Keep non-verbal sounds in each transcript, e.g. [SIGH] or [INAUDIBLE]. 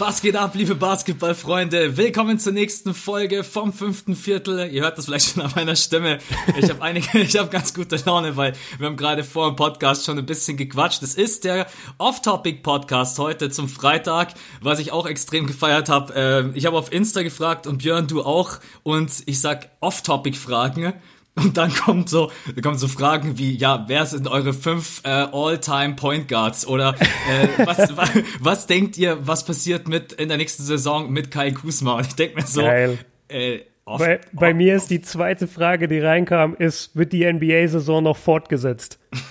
Was geht ab, liebe Basketballfreunde? Willkommen zur nächsten Folge vom fünften Viertel. Ihr hört das vielleicht schon an meiner Stimme. Ich habe einige, [LAUGHS] ich habe ganz gute Laune, weil wir haben gerade vor dem Podcast schon ein bisschen gequatscht. Es ist der Off-Topic-Podcast heute zum Freitag, was ich auch extrem gefeiert habe. Ähm, ich habe auf Insta gefragt und Björn, du auch. Und ich sag Off-Topic-Fragen. Und dann kommt so, kommen so Fragen wie, ja, wer sind eure fünf äh, All-Time Point Guards? Oder äh, [LAUGHS] was, was, was denkt ihr, was passiert mit in der nächsten Saison mit Kai Kusma? Und ich denke mir so, Geil. äh, oft, Bei, bei oft, mir ist die zweite Frage, die reinkam, ist, wird die NBA-Saison noch fortgesetzt? [LAUGHS]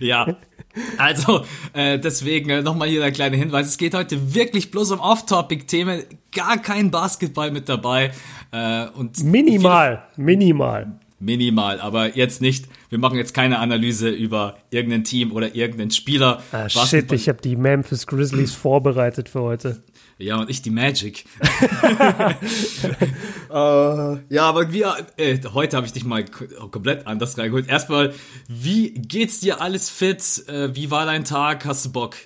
Ja. [LAUGHS] Also, äh, deswegen äh, nochmal hier der kleine Hinweis. Es geht heute wirklich bloß um Off-Topic-Themen. Gar kein Basketball mit dabei. Äh, und Minimal, minimal. Minimal, aber jetzt nicht. Wir machen jetzt keine Analyse über irgendein Team oder irgendeinen Spieler. Ah, shit, ich habe die Memphis Grizzlies vorbereitet für heute. Ja, und ich die Magic. [LAUGHS] äh, ja, aber wir, äh, heute habe ich dich mal komplett anders reingeholt. Erstmal, wie geht's dir? Alles fit? Äh, wie war dein Tag? Hast du Bock?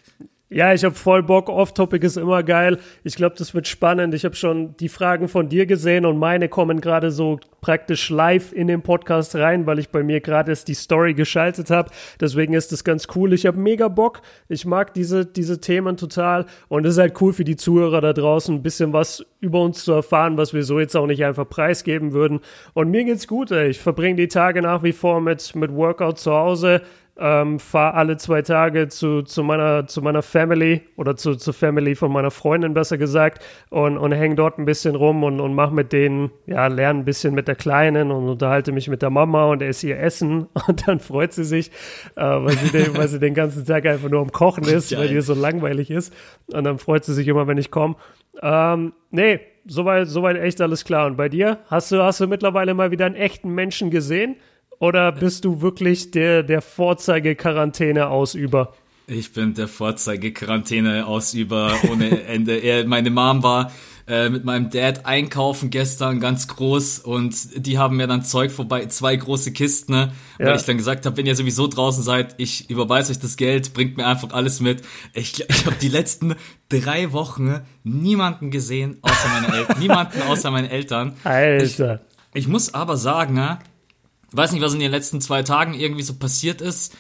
Ja, ich habe voll Bock. Off-Topic ist immer geil. Ich glaube, das wird spannend. Ich habe schon die Fragen von dir gesehen und meine kommen gerade so praktisch live in den Podcast rein, weil ich bei mir gerade erst die Story geschaltet habe. Deswegen ist das ganz cool. Ich habe mega Bock. Ich mag diese, diese Themen total und es ist halt cool für die Zuhörer da draußen, ein bisschen was über uns zu erfahren, was wir so jetzt auch nicht einfach preisgeben würden. Und mir geht's gut, ey. Ich verbringe die Tage nach wie vor mit, mit Workout zu Hause ähm, fahre alle zwei Tage zu, zu, meiner, zu meiner Family oder zu, zur Family von meiner Freundin besser gesagt und, und hänge dort ein bisschen rum und, und mache mit denen, ja, lerne ein bisschen mit der Kleinen und unterhalte mich mit der Mama und esse ihr Essen [LAUGHS] und dann freut sie sich, äh, weil, sie den, weil sie den ganzen Tag einfach nur am Kochen [LAUGHS] ist, weil ihr so langweilig ist und dann freut sie sich immer, wenn ich komme. Ähm, nee, soweit, soweit echt alles klar. Und bei dir? Hast du, hast du mittlerweile mal wieder einen echten Menschen gesehen? Oder bist du wirklich der, der Vorzeige-Quarantäne-Ausüber? Ich bin der Vorzeige-Quarantäne-Ausüber ohne Ende. Er, meine Mom war äh, mit meinem Dad einkaufen gestern ganz groß und die haben mir dann Zeug vorbei, zwei große Kisten, ne? weil Ja. ich dann gesagt habe, wenn ihr sowieso draußen seid, ich überweise euch das Geld, bringt mir einfach alles mit. Ich, ich habe die letzten drei Wochen niemanden gesehen, außer meine Eltern, niemanden außer meine Eltern. Alter. Ich muss aber sagen, ne, weiß nicht, was in den letzten zwei Tagen irgendwie so passiert ist.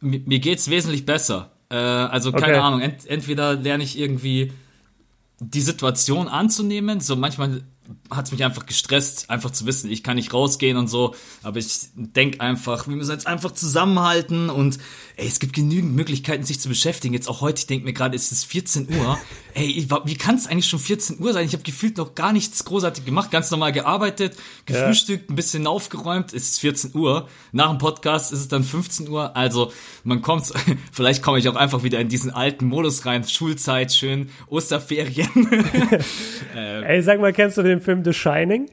Mir, mir geht's wesentlich besser. Äh, also keine Okay. Ahnung. Ent, entweder lerne ich irgendwie die Situation anzunehmen. So manchmal hat's mich einfach gestresst, einfach zu wissen, ich kann nicht rausgehen und so. Aber ich denk einfach, wir müssen jetzt einfach zusammenhalten und ey, es gibt genügend Möglichkeiten, sich zu beschäftigen. Jetzt auch heute, ich denk mir gerade, es ist 14 Uhr. ey, wie kann es eigentlich schon 14 Uhr sein? Ich habe gefühlt noch gar nichts großartig gemacht, ganz normal gearbeitet, gefrühstückt, ein bisschen aufgeräumt. Es ist 14 Uhr. Nach dem Podcast ist es dann 15 Uhr. Also man kommt, [LAUGHS] vielleicht komme ich auch einfach wieder in diesen alten Modus rein. Schulzeit, schön, Osterferien. [LAUGHS] [LAUGHS] Ey, sag mal, kennst du den Film The Shining?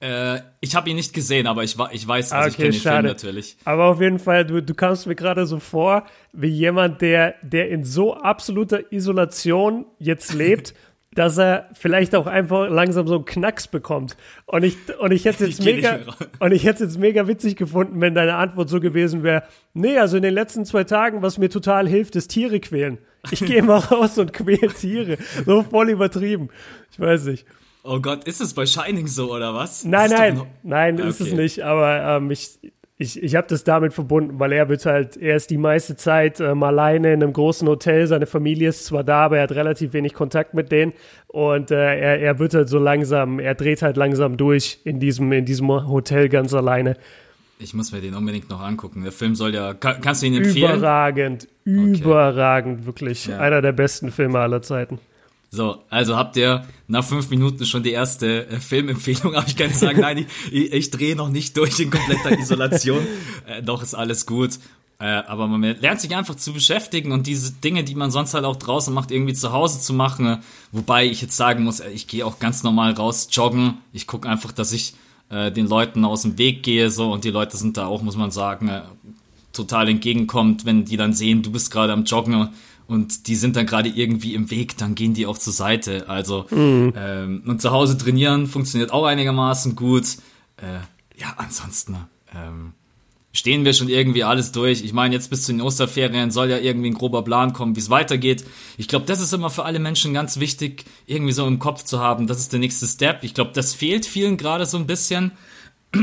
Äh, ich habe ihn nicht gesehen, aber ich, ich weiß, also Ah, ich okay, kenne den Film natürlich. Aber auf jeden Fall, du, du kamst mir gerade so vor, wie jemand, der, der in so absoluter Isolation jetzt lebt, [LAUGHS] dass er vielleicht auch einfach langsam so einen Knacks bekommt. Und ich, und ich hätte [LAUGHS] jetzt Ich mega, und ich hätte es jetzt mega witzig gefunden, wenn deine Antwort so gewesen wäre, nee, also in den letzten zwei Tagen, was mir total hilft, ist Tiere quälen. Ich gehe [LAUGHS] mal raus und quäl Tiere. So voll übertrieben. Ich weiß nicht. Oh Gott, ist es bei Shining so oder was? Nein, ist doch nein, ein- nein, ist es Okay. nicht. Aber ähm, ich, ich, ich habe das damit verbunden, weil er wird halt, er ist die meiste Zeit ähm, alleine in einem großen Hotel. Seine Familie ist zwar da, aber er hat relativ wenig Kontakt mit denen. Und äh, er, er wird halt so langsam, er dreht halt langsam durch in diesem, in diesem Hotel ganz alleine. Ich muss mir den unbedingt noch angucken. Der Film soll ja. Kann, kannst du ihn empfehlen? Überragend, überragend, wirklich. Ja. Einer der besten Filme aller Zeiten. So, also habt ihr nach fünf Minuten schon die erste äh, Filmempfehlung, [LAUGHS] aber ich kann nicht sagen, nein, ich, ich, ich drehe noch nicht durch in kompletter Isolation. [LAUGHS] äh, doch ist alles gut. Äh, aber man lernt sich einfach zu beschäftigen und diese Dinge, die man sonst halt auch draußen macht, irgendwie zu Hause zu machen. Wobei ich jetzt sagen muss, äh, ich gehe auch ganz normal raus joggen. Ich gucke einfach, dass ich äh, den Leuten aus dem Weg gehe so und die Leute sind da auch, muss man sagen, äh, total entgegenkommt, wenn die dann sehen, du bist gerade am Joggen und die sind dann gerade irgendwie im Weg, dann gehen die auch zur Seite. Also ähm, und zu Hause trainieren funktioniert auch einigermaßen gut. Äh, ja, ansonsten ähm, stehen wir schon irgendwie alles durch. Ich meine, jetzt bis zu den Osterferien soll ja irgendwie ein grober Plan kommen, wie es weitergeht. Ich glaube, das ist immer für alle Menschen ganz wichtig, irgendwie so im Kopf zu haben, das ist der nächste Step. Ich glaube, das fehlt vielen gerade so ein bisschen. [CLEARS THROAT]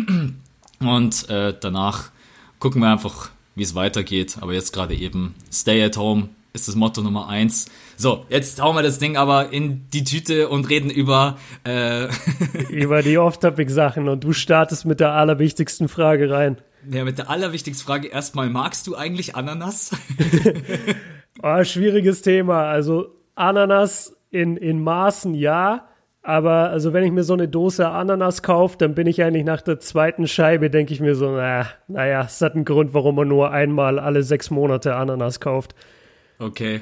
Und äh, danach gucken wir einfach, wie es weitergeht. Aber jetzt gerade eben Stay at Home ist das Motto Nummer eins. So, jetzt hauen wir das Ding aber in die Tüte und reden über äh [LAUGHS] über die Off-Topic-Sachen und du startest mit der allerwichtigsten Frage rein. Ja, mit der allerwichtigsten Frage erstmal, magst du eigentlich Ananas? oh, [LAUGHS] schwieriges Thema. Also Ananas in, in Maßen ja, aber also wenn ich mir so eine Dose Ananas kaufe, dann bin ich eigentlich nach der zweiten Scheibe, denke ich mir so, na, naja, es hat einen Grund, warum man nur einmal alle sechs Monate Ananas kauft. Okay.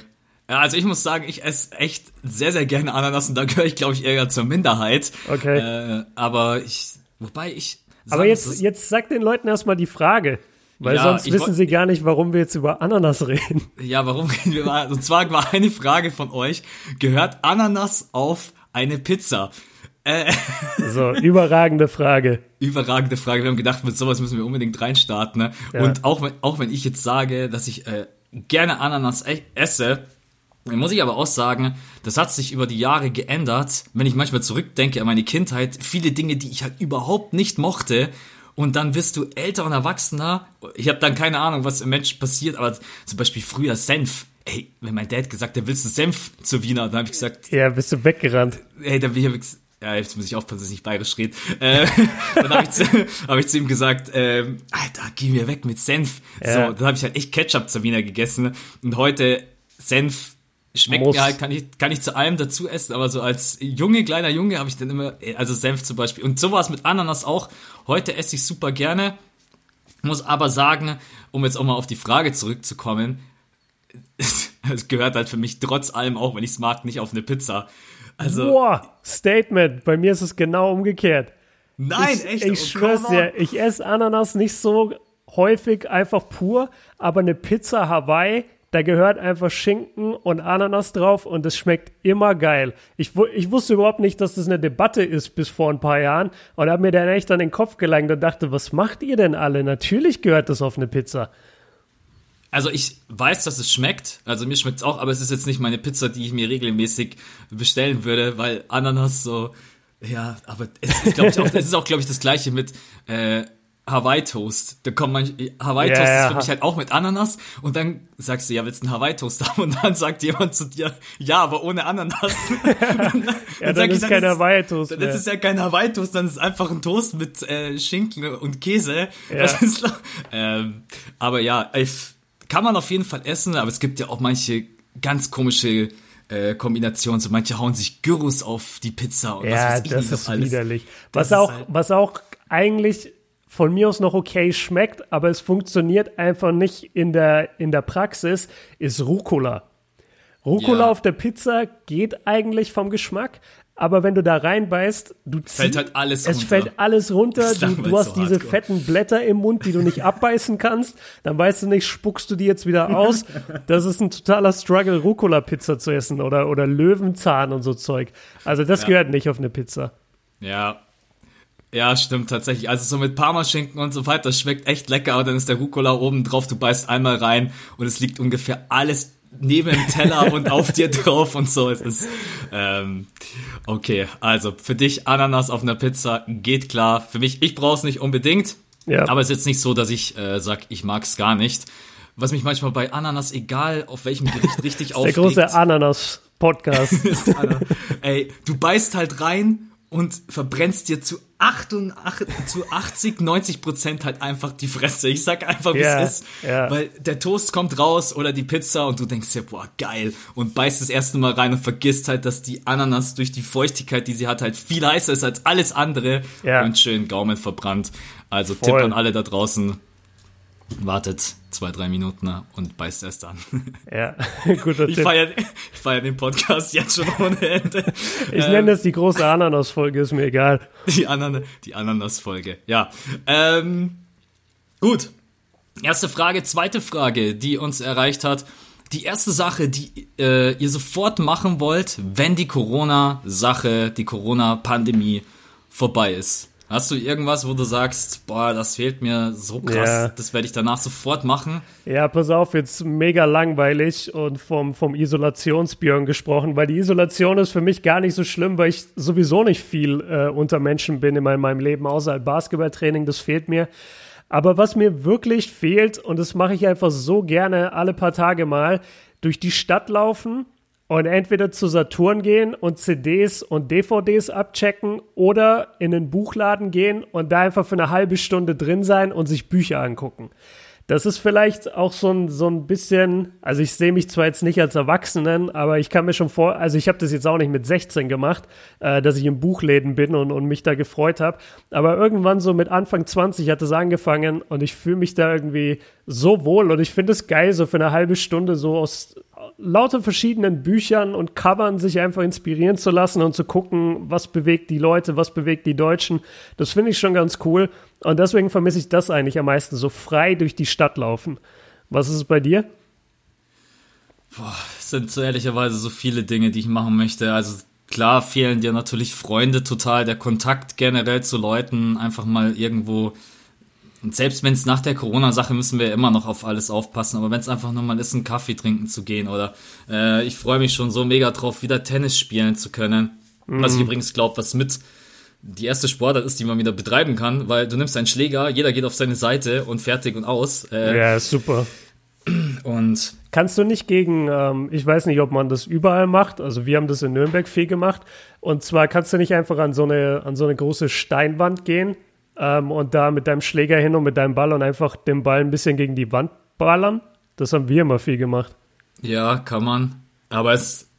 Ja, also ich muss sagen, ich esse echt sehr, sehr gerne Ananas und da gehöre ich, glaube ich, eher zur Minderheit. Okay. Äh, aber ich, wobei ich. Aber jetzt, jetzt sag den Leuten erstmal die Frage. Weil ja, sonst wissen sie gar nicht, warum wir jetzt über Ananas reden. Ja, warum [LAUGHS] reden wir über Und zwar war eine Frage von euch, gehört Ananas auf eine Pizza? Äh, [LAUGHS] so, überragende Frage. Überragende Frage. Wir haben gedacht, mit sowas müssen wir unbedingt reinstarten. Ne? Ja. Und auch wenn, auch wenn ich jetzt sage, dass ich äh, gerne Ananas e esse, muss ich aber auch sagen, das hat sich über die Jahre geändert. Wenn ich manchmal zurückdenke an meine Kindheit, viele Dinge, die ich halt überhaupt nicht mochte, und dann wirst du älter und erwachsener. Ich habe dann keine Ahnung, was im Mensch passiert, aber zum Beispiel früher Senf. Ey, wenn mein Dad gesagt hat, willst du Senf zur Wiener, dann habe ich gesagt. Ja, bist du weggerannt. Ey, dann bin ich, ja, jetzt muss ich aufpassen, dass ich nicht bayerisch rede. Äh, [LAUGHS] dann habe ich, zu, [LAUGHS] hab ich zu ihm gesagt, ähm, Alter, geh mir weg mit Senf. Ja. So, dann habe ich halt echt Ketchup zur Wiener gegessen. Und heute Senf schmeckt Muss. mir halt, kann ich, kann ich zu allem dazu essen, aber so als Junge, kleiner Junge habe ich dann immer, also Senf zum Beispiel. Und sowas mit Ananas auch. Heute esse ich super gerne. Muss aber sagen, um jetzt auch mal auf die Frage zurückzukommen, [LAUGHS] es gehört halt für mich trotz allem, auch wenn ich es mag, nicht auf eine Pizza. Also, Boah, Statement. Bei mir ist es genau umgekehrt. Nein, ich, echt? Ich oh, schwör's dir, ich esse Ananas nicht so häufig einfach pur, aber eine Pizza Hawaii, da gehört einfach Schinken und Ananas drauf und es schmeckt immer geil. Ich, ich wusste überhaupt nicht, dass das eine Debatte ist bis vor ein paar Jahren und habe mir dann echt an den Kopf gelangt und dachte, was macht ihr denn alle? Natürlich gehört das auf eine Pizza. Also ich weiß, dass es schmeckt. Also mir schmeckt es auch, aber es ist jetzt nicht meine Pizza, die ich mir regelmäßig bestellen würde, weil Ananas so, ja, aber es ist, glaube ich, auch, es ist auch, glaube ich, das gleiche mit äh, Hawaii Toast. Da kommt man, Hawaii Toast yeah. ist für mich halt auch mit Ananas und dann sagst du, ja, willst du einen Hawaii Toast haben? [LAUGHS] Und dann sagt jemand zu dir, ja, aber ohne Ananas. [LAUGHS] dann, ja, dann, dann ist kein Hawaii Toast. Das ist ja kein Hawaii Toast, dann ist es einfach ein Toast mit äh, Schinken und Käse. Ja. Ist, ähm, aber ja, ich, kann man auf jeden Fall essen, aber es gibt ja auch manche ganz komische äh, Kombinationen. So manche hauen sich Gyros auf die Pizza und ja, was weiß ich das ist alles. widerlich. Was das auch, halt was auch eigentlich von mir aus noch okay schmeckt, aber es funktioniert einfach nicht in der, in der Praxis, ist Rucola. Rucola ja. auf der Pizza geht eigentlich vom Geschmack, aber wenn du da reinbeißt, du fällt halt alles es runter. fällt alles runter. Du, du hast so diese hardcore. fetten Blätter im Mund, die du nicht abbeißen kannst. Dann weißt du nicht, spuckst du die jetzt wieder [LAUGHS] aus. Das ist ein totaler Struggle, Rucola-Pizza zu essen oder, oder Löwenzahn und so Zeug. Also das ja. gehört nicht auf eine Pizza. Ja, ja, stimmt tatsächlich. Also so mit Parmaschinken und so weiter, das schmeckt echt lecker, aber dann ist der Rucola oben drauf, du beißt einmal rein und es liegt ungefähr alles neben dem Teller und auf dir drauf und so. Es ist ähm, okay. Also für dich Ananas auf einer Pizza geht klar. Für mich, ich brauche es nicht unbedingt. Ja. Aber es ist jetzt nicht so, dass ich äh, sag, ich mag es gar nicht. Was mich manchmal bei Ananas, egal auf welchem Gericht, richtig [LAUGHS] aufregt. Der große Ananas-Podcast. [LAUGHS] Ey, du beißt halt rein und verbrennst dir zu 88, zu 80, 90 Prozent halt einfach die Fresse. Ich sag einfach, wie yeah, es ist. Yeah. Weil der Toast kommt raus oder die Pizza und du denkst dir, boah, geil. Und beißt das erste Mal rein und vergisst halt, dass die Ananas durch die Feuchtigkeit, die sie hat, halt viel heißer ist als alles andere yeah. und schön Gaumen verbrannt. Also Voll. Tipp an alle da draußen wartet zwei, drei Minuten und beißt erst an. [LAUGHS] Ja, [LAUGHS] guter ich Feier, ich feiere den Podcast jetzt schon ohne Ende. Ich ähm, nenne das die große Ananas-Folge, ist mir egal. [LAUGHS] Die, Anan die Ananas-Folge, ja. Ähm, gut. Erste Frage, zweite Frage, die uns erreicht hat. Die erste Sache, die äh, ihr sofort machen wollt, wenn die Corona-Sache, die Corona-Pandemie vorbei ist. Hast du irgendwas, wo du sagst, boah, das fehlt mir so krass, ja. das werde ich danach sofort machen? Ja, pass auf, jetzt mega langweilig und vom, vom Isolationsbjörn gesprochen, weil die Isolation ist für mich gar nicht so schlimm, weil ich sowieso nicht viel äh, unter Menschen bin in meinem, meinem Leben, außer Basketballtraining, das fehlt mir. Aber was mir wirklich fehlt, und das mache ich einfach so gerne alle paar Tage mal, durch die Stadt laufen und entweder zu Saturn gehen und CDs und DVDs abchecken oder in den Buchladen gehen und da einfach für eine halbe Stunde drin sein und sich Bücher angucken. Das ist vielleicht auch so ein, so ein bisschen, also ich sehe mich zwar jetzt nicht als Erwachsenen, aber ich kann mir schon vor, also ich habe das jetzt auch nicht mit 16 gemacht, äh, dass ich in Buchläden bin und, und mich da gefreut habe. Aber irgendwann so mit Anfang 20 hat es angefangen und ich fühle mich da irgendwie so wohl und ich finde es geil, so für eine halbe Stunde so aus lauter verschiedenen Büchern und Covern sich einfach inspirieren zu lassen und zu gucken, was bewegt die Leute, was bewegt die Deutschen. Das finde ich schon ganz cool. Und deswegen vermisse ich das eigentlich am meisten, so frei durch die Stadt laufen. Was ist es bei dir? Boah, es sind so ehrlicherweise so viele Dinge, die ich machen möchte. Also klar fehlen dir natürlich Freunde total, der Kontakt generell zu Leuten, einfach mal irgendwo und selbst wenn es nach der Corona-Sache müssen wir immer noch auf alles aufpassen, aber wenn es einfach nur mal ist, einen Kaffee trinken zu gehen oder äh, ich freue mich schon so mega drauf, wieder Tennis spielen zu können. Mhm. Was ich übrigens glaube, was mit die erste Sportart ist, die man wieder betreiben kann, weil du nimmst einen Schläger, jeder geht auf seine Seite und fertig und aus. Äh, ja, super. Und kannst du nicht gegen, ähm, ich weiß nicht, ob man das überall macht, also wir haben das in Nürnberg viel gemacht, und zwar kannst du nicht einfach an so eine, an so eine große Steinwand gehen ähm, und da mit deinem Schläger hin und mit deinem Ball und einfach den Ball ein bisschen gegen die Wand ballern. Das haben wir immer viel gemacht. Ja, kann man. Aber es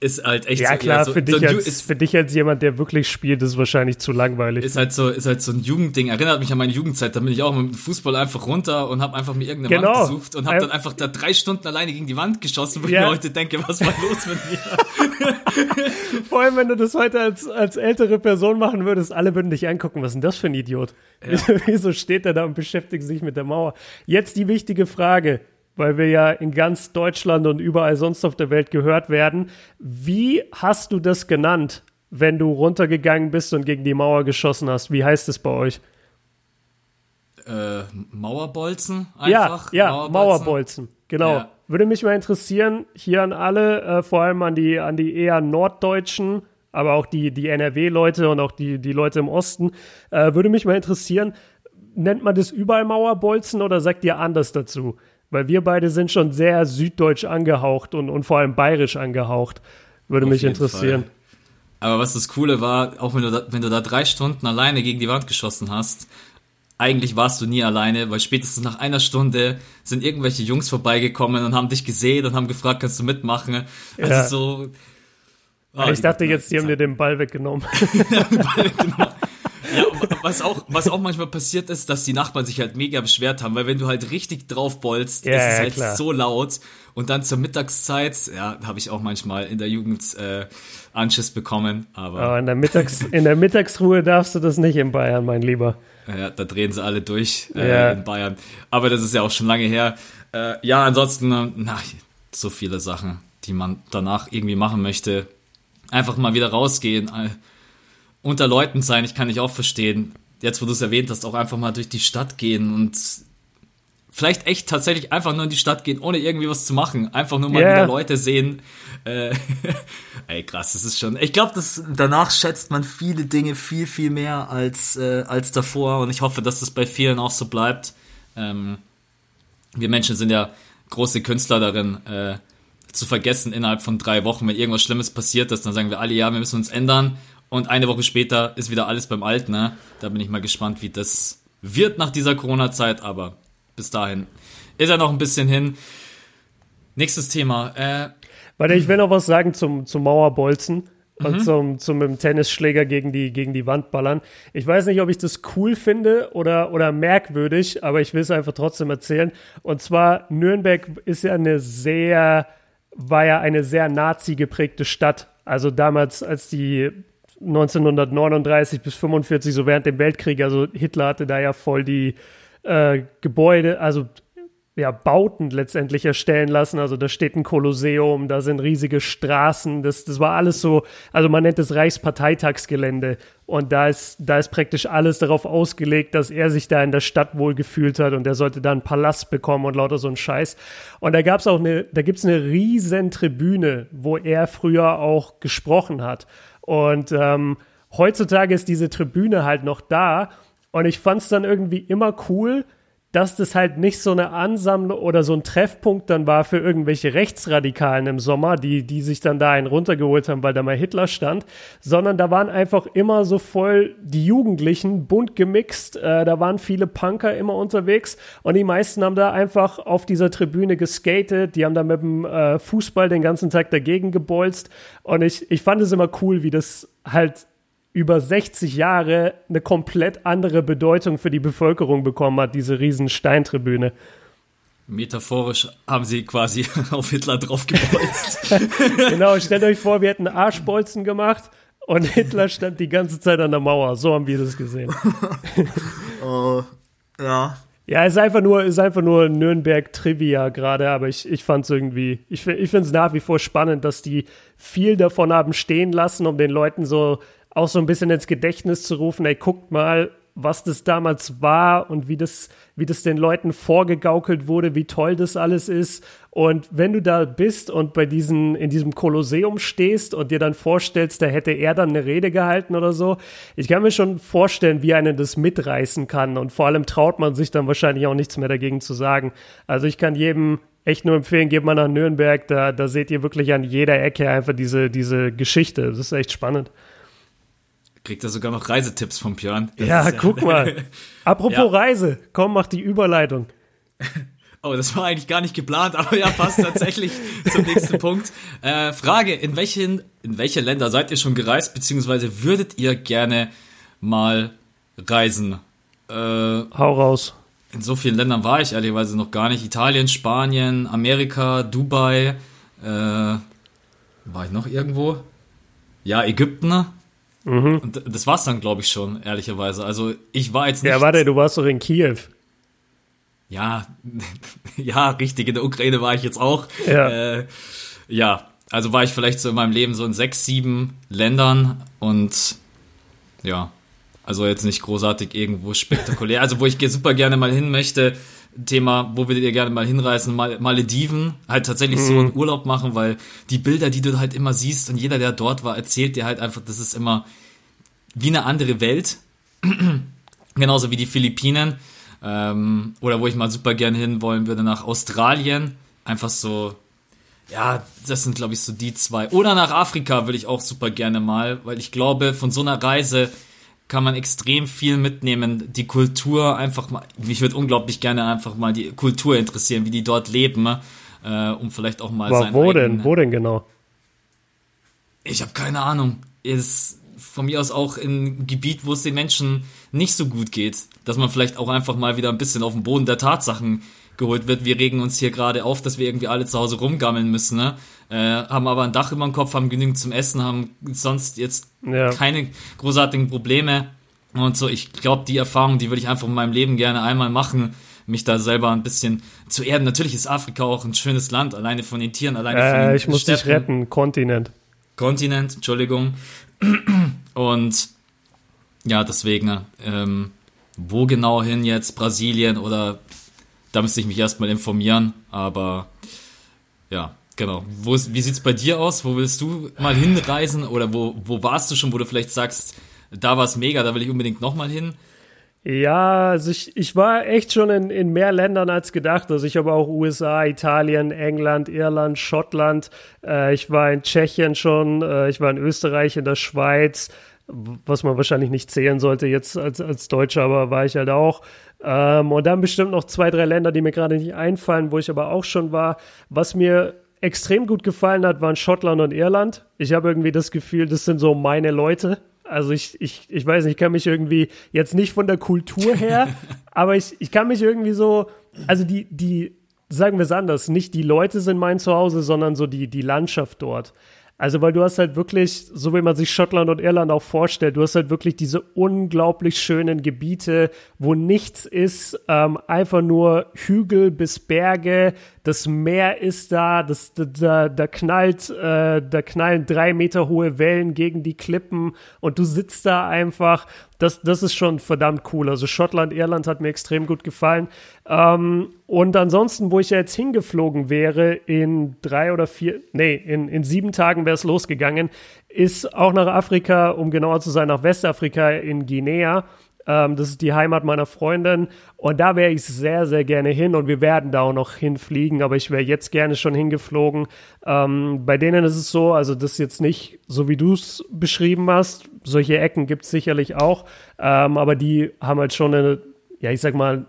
ist halt echt ja, so, klar, so, für, dich als, ist, für dich als jemand, der wirklich spielt, ist wahrscheinlich zu langweilig. Ist halt so, ist halt so ein Jugendding. Erinnert mich an meine Jugendzeit. Da bin ich auch mit dem Fußball einfach runter und habe einfach mir irgendeine genau. Wand gesucht und habe dann einfach da drei Stunden alleine gegen die Wand geschossen, wo ja. ich mir heute denke, was war los mit mir? [LAUGHS] Vor allem, wenn du das heute als, als ältere Person machen würdest, alle würden dich angucken. Was ist denn das für ein Idiot? Ja. [LAUGHS] Wieso steht er da und beschäftigt sich mit der Mauer? Jetzt die wichtige Frage weil wir ja in ganz Deutschland und überall sonst auf der Welt gehört werden. Wie hast du das genannt, wenn du runtergegangen bist und gegen die Mauer geschossen hast? Wie heißt es bei euch? Äh, Mauerbolzen einfach? Ja, ja Mauerbolzen, Mauerbolzen genau. Ja. Würde mich mal interessieren, hier an alle, äh, vor allem an die, an die eher Norddeutschen, aber auch die, die NRW-Leute und auch die, die Leute im Osten, äh, würde mich mal interessieren, nennt man das überall Mauerbolzen oder sagt ihr anders dazu? Weil wir beide sind schon sehr süddeutsch angehaucht und, und vor allem bayerisch angehaucht. Würde Auf mich interessieren. Fall. Aber was das Coole war, auch wenn du, da, wenn du da drei Stunden alleine gegen die Wand geschossen hast, eigentlich warst du nie alleine, weil spätestens nach einer Stunde sind irgendwelche Jungs vorbeigekommen und haben dich gesehen und haben gefragt, kannst du mitmachen? Also ja. so. Oh, ich dachte jetzt, die haben dir den Ball weggenommen. [LAUGHS] den Ball weggenommen. Ja, [LAUGHS] was auch, was auch manchmal passiert ist, dass die Nachbarn sich halt mega beschwert haben, weil wenn du halt richtig drauf bolzt, ja, ist es ja, halt klar. so laut. Und dann zur Mittagszeit, ja, habe ich auch manchmal in der Jugend äh, Anschiss bekommen. Aber, aber in, der Mittags-, in der Mittagsruhe darfst du das nicht in Bayern, mein Lieber. Ja, da drehen sie alle durch äh, ja. in Bayern. Aber das ist ja auch schon lange her. Äh, ja, ansonsten, na, so viele Sachen, die man danach irgendwie machen möchte. Einfach mal wieder rausgehen äh, unter Leuten sein, ich kann dich auch verstehen. Jetzt, wo du es erwähnt hast, auch einfach mal durch die Stadt gehen und vielleicht echt tatsächlich einfach nur in die Stadt gehen, ohne irgendwie was zu machen. Einfach nur mal yeah. wieder Leute sehen. Äh, [LAUGHS] ey, krass, das ist schon. Ich glaube, danach schätzt man viele Dinge viel, viel mehr als, äh, als davor. Und ich hoffe, dass das bei vielen auch so bleibt. Ähm, wir Menschen sind ja große Künstler darin, äh, zu vergessen innerhalb von drei Wochen, wenn irgendwas Schlimmes passiert ist, dann sagen wir alle, ja, wir müssen uns ändern. Und eine Woche später ist wieder alles beim Alten. Ne? Da bin ich mal gespannt, wie das wird nach dieser Corona-Zeit. Aber bis dahin ist er noch ein bisschen hin. Nächstes Thema. Äh, Warte, ich will noch was sagen zum, zum Mauerbolzen und mhm. zum, zum mit dem Tennisschläger gegen die, gegen die Wand ballern. Ich weiß nicht, ob ich das cool finde oder, oder merkwürdig, aber ich will es einfach trotzdem erzählen. Und zwar, Nürnberg ist ja eine sehr, war ja eine sehr Nazi geprägte Stadt. Also damals, als die 1939 bis 45, so während dem Weltkrieg. Also Hitler hatte da ja voll die äh, Gebäude, also ja, Bauten letztendlich erstellen lassen. Also da steht ein Kolosseum, da sind riesige Straßen, das, das war alles so, also man nennt es Reichsparteitagsgelände. Und da ist, da ist praktisch alles darauf ausgelegt, dass er sich da in der Stadt wohl gefühlt hat und er sollte da einen Palast bekommen und lauter so ein Scheiß. Und da gab's auch eine, da gibt's eine riesen Tribüne, wo er früher auch gesprochen hat. Und ähm, heutzutage ist diese Tribüne halt noch da. Und ich fand's dann irgendwie immer cool, dass das halt nicht so eine Ansammlung oder so ein Treffpunkt dann war für irgendwelche Rechtsradikalen im Sommer, die, die sich dann da einen runtergeholt haben, weil da mal Hitler stand, sondern da waren einfach immer so voll die Jugendlichen, bunt gemixt, äh, da waren viele Punker immer unterwegs und die meisten haben da einfach auf dieser Tribüne geskatet, die haben da mit dem äh, Fußball den ganzen Tag dagegen gebolzt und ich, ich fand es immer cool, wie das halt über 60 Jahre eine komplett andere Bedeutung für die Bevölkerung bekommen hat, diese riesen Steintribüne. Metaphorisch haben sie quasi [LAUGHS] auf Hitler draufgebolzt. [LAUGHS] genau, stellt euch vor, wir hätten Arschbolzen gemacht und Hitler stand die ganze Zeit an der Mauer. So haben wir das gesehen. [LAUGHS] oh, ja. Ja, ist einfach nur, ist einfach nur Nürnberg-Trivia gerade, aber ich, ich fand es irgendwie, ich, ich finde es nach wie vor spannend, dass die viel davon haben stehen lassen, um den Leuten so auch so ein bisschen ins Gedächtnis zu rufen, ey, guckt mal, was das damals war und wie das, wie das den Leuten vorgegaukelt wurde, wie toll das alles ist. Und wenn du da bist und bei diesen, in diesem Kolosseum stehst und dir dann vorstellst, da hätte er dann eine Rede gehalten oder so, ich kann mir schon vorstellen, wie einen das mitreißen kann. Und vor allem traut man sich dann wahrscheinlich auch nichts mehr dagegen zu sagen. Also ich kann jedem echt nur empfehlen, geht mal nach Nürnberg, da, da seht ihr wirklich an jeder Ecke einfach diese, diese Geschichte. Das ist echt spannend. Kriegt er sogar noch Reisetipps von Björn. Das ja, guck mal. [LAUGHS] Apropos ja. Reise, komm, mach die Überleitung. [LAUGHS] Oh, das war eigentlich gar nicht geplant, aber ja, passt tatsächlich [LAUGHS] zum nächsten Punkt. Äh, Frage, in welchen, in welche Länder seid ihr schon gereist, beziehungsweise würdet ihr gerne mal reisen? Äh, Hau raus. In so vielen Ländern war ich ehrlicherweise noch gar nicht. Italien, Spanien, Amerika, Dubai, äh, war ich noch irgendwo? Ja, Ägypten, Mhm. Und das war's dann, glaube ich, schon, ehrlicherweise. Also ich war jetzt nicht. Ja, warte, du warst doch in Kiew. Ja, [LAUGHS] ja, richtig. In der Ukraine war ich jetzt auch. Ja. Äh, ja, also war ich vielleicht so in meinem Leben so in sechs, sieben Ländern und ja, also jetzt nicht großartig irgendwo spektakulär. Also wo ich super gerne mal hin möchte, Thema, wo würdet ihr gerne mal hinreisen? Mal Malediven, halt tatsächlich mhm. so einen Urlaub machen, weil die Bilder, die du halt immer siehst und jeder, der dort war, erzählt dir halt einfach, das ist immer wie eine andere Welt. [CLEARS THROAT] Genauso wie die Philippinen. Ähm, oder wo ich mal super gerne hin wollen würde, nach Australien. Einfach so, ja, das sind glaube ich so die zwei. Oder nach Afrika würde ich auch super gerne mal, weil ich glaube, von so einer Reise kann man extrem viel mitnehmen. Die Kultur einfach mal, mich würde unglaublich gerne einfach mal die Kultur interessieren, wie die dort leben, äh, um vielleicht auch mal sein. Wo denn? Wo denn genau? Ich habe keine Ahnung. Ist von mir aus auch in Gebiet, wo es den Menschen nicht so gut geht, dass man vielleicht auch einfach mal wieder ein bisschen auf den Boden der Tatsachen geholt wird. Wir regen uns hier gerade auf, dass wir irgendwie alle zu Hause rumgammeln müssen, ne? Äh, haben aber ein Dach über dem Kopf, haben genügend zum Essen, haben sonst jetzt ja. keine großartigen Probleme und so. Ich glaube, die Erfahrung, die würde ich einfach in meinem Leben gerne einmal machen, mich da selber ein bisschen zu erden. Natürlich ist Afrika auch ein schönes Land, alleine von den Tieren, alleine äh, von den Ich muss Städten. dich retten, Kontinent. Kontinent, Entschuldigung. [CLEARS THROAT] Und ja, deswegen, ähm, wo genau hin jetzt? Brasilien oder da müsste ich mich erstmal informieren, aber ja, Genau. Wo wie sieht's bei dir aus? Wo willst du mal hinreisen oder wo, wo warst du schon, wo du vielleicht sagst, da war es mega, da will ich unbedingt nochmal hin? Ja, also ich, ich war echt schon in, in mehr Ländern als gedacht. Also ich habe auch USA, Italien, England, Irland, Schottland. Äh, ich war in Tschechien schon, äh, ich war in Österreich, in der Schweiz, was man wahrscheinlich nicht zählen sollte jetzt als, als Deutscher, aber war ich halt auch. Ähm, und dann bestimmt noch zwei, drei Länder, die mir gerade nicht einfallen, wo ich aber auch schon war. Was mir extrem gut gefallen hat, waren Schottland und Irland. Ich habe irgendwie das Gefühl, das sind so meine Leute. Also ich, ich, ich weiß nicht, ich kann mich irgendwie jetzt nicht von der Kultur her, [LAUGHS] aber ich, ich kann mich irgendwie so, also die, die, sagen wir es anders, nicht die Leute sind mein Zuhause, sondern so die, die Landschaft dort. Also, weil du hast halt wirklich, so wie man sich Schottland und Irland auch vorstellt, du hast halt wirklich diese unglaublich schönen Gebiete, wo nichts ist, ähm, einfach nur Hügel bis Berge, das Meer ist da, das, da, da knallt, äh, da knallen drei Meter hohe Wellen gegen die Klippen und du sitzt da einfach. Das, das ist schon verdammt cool. Also Schottland, Irland hat mir extrem gut gefallen. Ähm, und ansonsten, wo ich ja jetzt hingeflogen wäre, in drei oder vier, nee, in, in sieben Tagen wäre es losgegangen, ist auch nach Afrika, um genauer zu sein, nach Westafrika in Guinea. Ähm, das ist die Heimat meiner Freundin. Und da wäre ich sehr, sehr gerne hin. Und wir werden da auch noch hinfliegen. Aber ich wäre jetzt gerne schon hingeflogen. Ähm, bei denen ist es so, also das ist jetzt nicht so, wie du es beschrieben hast. Solche Ecken gibt es sicherlich auch. Ähm, aber die haben halt schon eine, ja, ich sag mal,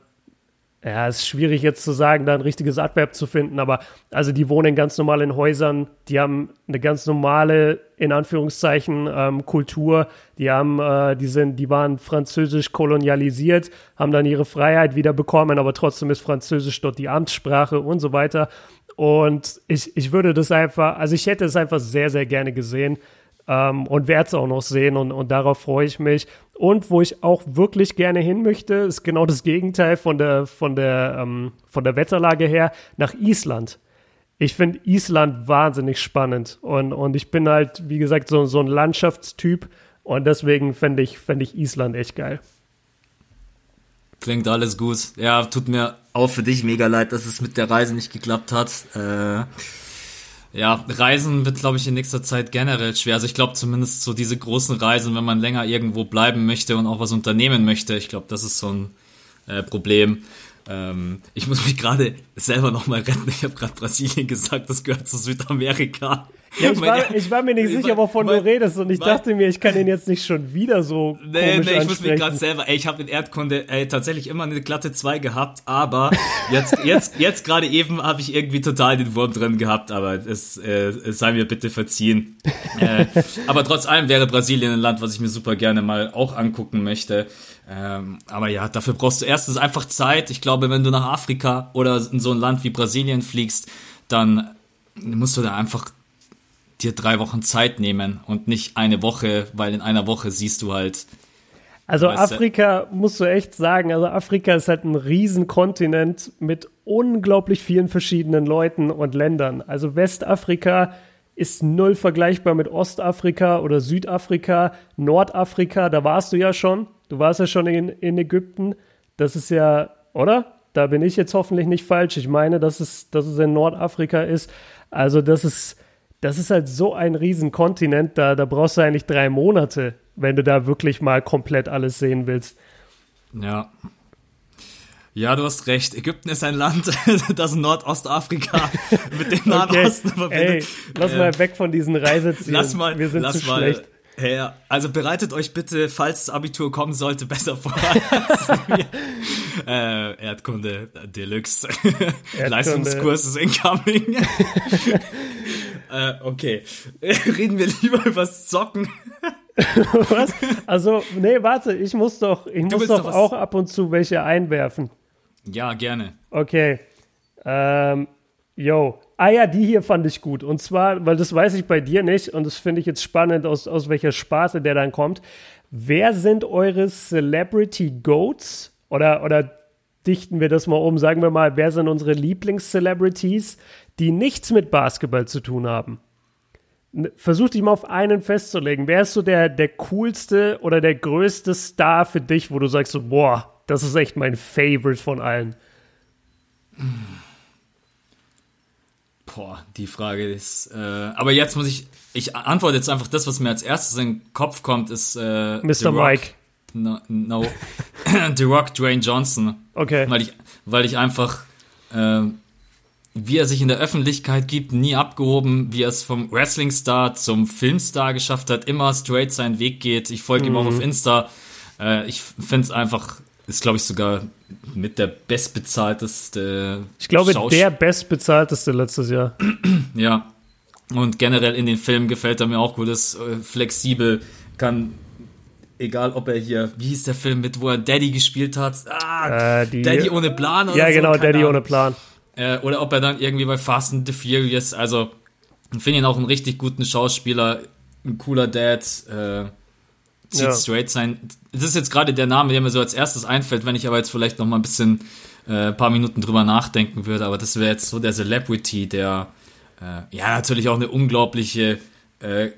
ja, ist schwierig jetzt zu sagen, da ein richtiges Adverb zu finden, aber also die wohnen ganz normal in Häusern, die haben eine ganz normale, in Anführungszeichen, ähm, Kultur, die haben, äh, die sind, die waren französisch kolonialisiert, haben dann ihre Freiheit wieder bekommen, aber trotzdem ist Französisch dort die Amtssprache und so weiter. Und ich, ich würde das einfach, also ich hätte es einfach sehr, sehr gerne gesehen ähm, und werde es auch noch sehen und, und darauf freue ich mich. Und wo ich auch wirklich gerne hin möchte, ist genau das Gegenteil von der, von der, ähm, von der Wetterlage her, nach Island. Ich finde Island wahnsinnig spannend und, und ich bin halt, wie gesagt, so, so ein Landschaftstyp und deswegen fände ich, fänd ich Island echt geil. Klingt alles gut. Ja, tut mir auch für dich mega leid, dass es mit der Reise nicht geklappt hat. Äh, ja, Reisen wird, glaube ich, in nächster Zeit generell schwer. Also ich glaube zumindest so diese großen Reisen, wenn man länger irgendwo bleiben möchte und auch was unternehmen möchte, ich glaube, das ist so ein äh, Problem. Ähm, ich muss mich gerade selber nochmal retten. Ich habe gerade Brasilien [LAUGHS] gesagt, das gehört zu Südamerika. Ja, ich, war, ich war mir nicht sicher, wovon mein, du redest und ich mein, dachte mir, ich kann ihn jetzt nicht schon wieder so Nee, komisch nee, ich muss mich gerade selber, ey, ich habe in Erdkunde ey, tatsächlich immer eine glatte 2 gehabt, aber jetzt jetzt jetzt gerade eben habe ich irgendwie total den Wurm drin gehabt, aber es, äh, es sei mir bitte verziehen. äh, aber trotz allem wäre Brasilien ein Land, was ich mir super gerne mal auch angucken möchte. Ähm, aber ja, dafür brauchst du erstens einfach Zeit. Ich glaube, wenn du nach Afrika oder in so ein Land wie Brasilien fliegst, dann musst du da einfach dir drei Wochen Zeit nehmen und nicht eine Woche, weil in einer Woche siehst du halt. Also Afrika musst du echt sagen, also Afrika ist halt ein Riesenkontinent mit unglaublich vielen verschiedenen Leuten und Ländern. Also Westafrika ist null vergleichbar mit Ostafrika oder Südafrika, Nordafrika, da warst du ja schon. Du warst ja schon in, in Ägypten. Das ist ja, oder? Da bin ich jetzt hoffentlich nicht falsch. Ich meine, dass es, dass es in Nordafrika ist. Also das ist, das ist halt so ein Riesenkontinent, da, da brauchst du eigentlich drei Monate, wenn du da wirklich mal komplett alles sehen willst. Ja. Ja, du hast recht. Ägypten ist ein Land, [LAUGHS] das Nordostafrika [LAUGHS] mit dem Nahen okay. Osten verbindet. Ey, lass äh, mal weg von diesen Reisezielen. Lass mal, Wir sind lass zu mal, schlecht. Ja, also bereitet euch bitte, falls das Abitur kommen sollte, besser vor. [LAUGHS] äh, Erdkunde Deluxe. Erdkunde. Leistungskurs ist incoming. Äh, okay. [LAUGHS] Reden wir lieber übers Zocken. [LAUGHS] was? Also, nee, warte, ich muss doch, ich muss doch, doch auch ab und zu welche einwerfen. Ja, gerne. Okay. Ähm, yo. Ah ja, die hier fand ich gut. Und zwar, weil das weiß ich bei dir nicht und das finde ich jetzt spannend, aus, aus welcher Sparte der dann kommt. Wer sind eure Celebrity Goats? Oder, oder dichten wir das mal um, sagen wir mal, wer sind unsere Lieblings-Celebrities, die nichts mit Basketball zu tun haben. Versuch dich mal auf einen festzulegen. Wer ist so der, der coolste oder der größte Star für dich, wo du sagst so, boah, das ist echt mein Favorite von allen? Boah, die Frage ist. Äh, aber jetzt muss ich. Ich antworte jetzt einfach das, was mir als erstes in den Kopf kommt, ist. Äh, Mr. Mike. No. no. [LAUGHS] The Rock, Dwayne Johnson. Okay. Weil ich, weil ich einfach. Äh, wie er sich in der Öffentlichkeit gibt, nie abgehoben, wie er es vom Wrestling-Star zum Filmstar geschafft hat, immer straight seinen Weg geht. Ich folge mhm. ihm auch auf mhm. Insta. Äh, ich finde es einfach, ist glaube ich sogar mit der bestbezahlteste. Ich glaube, Schausch der bestbezahlteste letztes Jahr. [CLEARS THROAT] ja. Und generell in den Filmen gefällt er mir auch gut, ist äh, flexibel, kann egal ob er hier, wie hieß der Film mit, wo er Daddy gespielt hat? Ah, äh, die, Daddy ohne Plan oder Ja, so, genau, Daddy Ahnung. ohne Plan äh, oder ob er dann irgendwie bei Fast and the Furious, also Ich finde ihn auch einen richtig guten Schauspieler, ein cooler Dad, äh, zieht ja. straight sein. Das ist jetzt gerade der Name, der mir so als erstes einfällt, wenn ich aber jetzt vielleicht noch mal ein bisschen, äh, paar Minuten drüber nachdenken würde, aber das wäre jetzt so der Celebrity, der, äh, ja, natürlich auch eine unglaubliche, äh,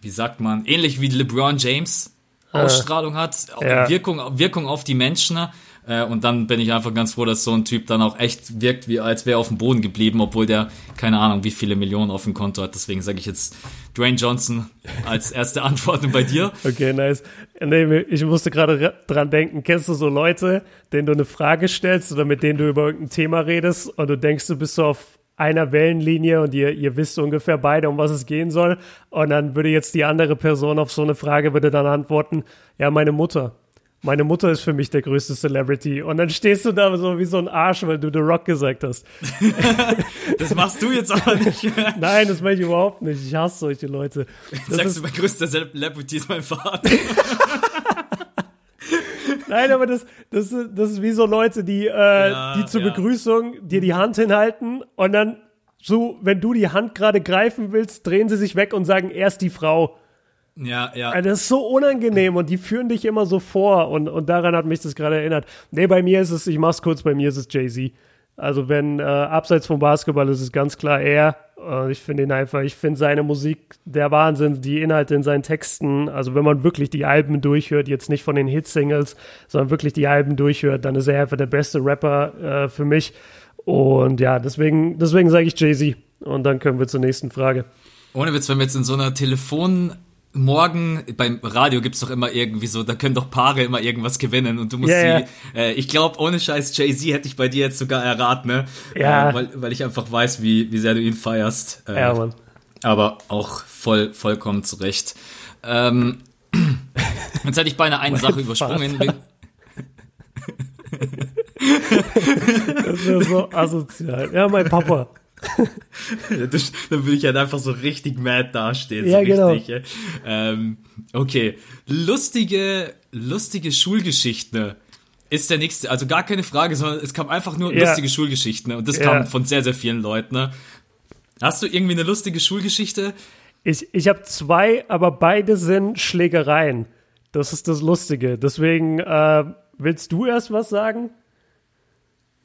wie sagt man, ähnlich wie LeBron James Ausstrahlung hat, ja. Wirkung, Wirkung auf die Menschen, äh, und dann bin ich einfach ganz froh, dass so ein Typ dann auch echt wirkt, wie als wäre er auf dem Boden geblieben, obwohl der keine Ahnung, wie viele Millionen auf dem Konto hat. Deswegen sage ich jetzt Dwayne Johnson als erste [LAUGHS] Antwort bei dir. Okay, nice. Nee, ich musste gerade dran denken, kennst du so Leute, denen du eine Frage stellst oder mit denen du über irgendein Thema redest und du denkst, du bist so auf einer Wellenlinie und ihr, ihr wisst ungefähr beide, um was es gehen soll. Und dann würde jetzt die andere Person auf so eine Frage würde dann antworten, ja, meine Mutter meine Mutter ist für mich der größte Celebrity. Und dann stehst du da so wie so ein Arsch, weil du The Rock gesagt hast. [LAUGHS] das machst du jetzt aber nicht. [LAUGHS] Nein, das mache ich überhaupt nicht. Ich hasse solche Leute. Das Sagst du, mein größter Celebrity ist mein Vater. [LAUGHS] Nein, aber das, das, das ist wie so Leute, die, äh, ja, die zur ja. Begrüßung dir die Hand hinhalten und dann so, wenn du die Hand gerade greifen willst, drehen sie sich weg und sagen, erst die Frau. Ja, ja. Also das ist so unangenehm und die führen dich immer so vor und, und daran hat mich das gerade erinnert. Nee, bei mir ist es, ich mach's kurz, bei mir ist es Jay-Z. Also wenn äh, abseits vom Basketball ist es ganz klar er. Äh, ich finde ihn einfach, ich finde seine Musik der Wahnsinn, die Inhalte in seinen Texten. Also wenn man wirklich die Alben durchhört, jetzt nicht von den Hitsingles, sondern wirklich die Alben durchhört, dann ist er einfach der beste Rapper äh, für mich. Und ja, deswegen, deswegen sage ich Jay-Z. Und dann können wir zur nächsten Frage. Ohne Witz, wenn wir jetzt in so einer Telefon morgen beim Radio gibt's doch immer irgendwie so, da können doch Paare immer irgendwas gewinnen und du musst yeah, die, äh, ich glaube, ohne Scheiß Jay-Z hätte ich bei dir jetzt sogar erraten, ne? Ja. Äh, weil, weil ich einfach weiß, wie, wie sehr du ihn feierst. Äh, ja, Mann. Aber auch voll, vollkommen zurecht. Ähm, [CLEARS THROAT] jetzt hätte ich beinahe eine Sache übersprungen. [LAUGHS] das wäre so asozial. Ja, mein Papa. Dann würde ich halt einfach so richtig mad dastehen. Ja, so genau. Richtig, ähm, okay. Lustige, lustige Schulgeschichten ist der nächste, also gar keine Frage, sondern es kam einfach nur ja. lustige Schulgeschichten und das ja. kam von sehr, sehr vielen Leuten. Ne? Hast du irgendwie eine lustige Schulgeschichte? Ich, ich habe zwei, aber beide sind Schlägereien. Das ist das Lustige. Deswegen, äh, willst du erst was sagen?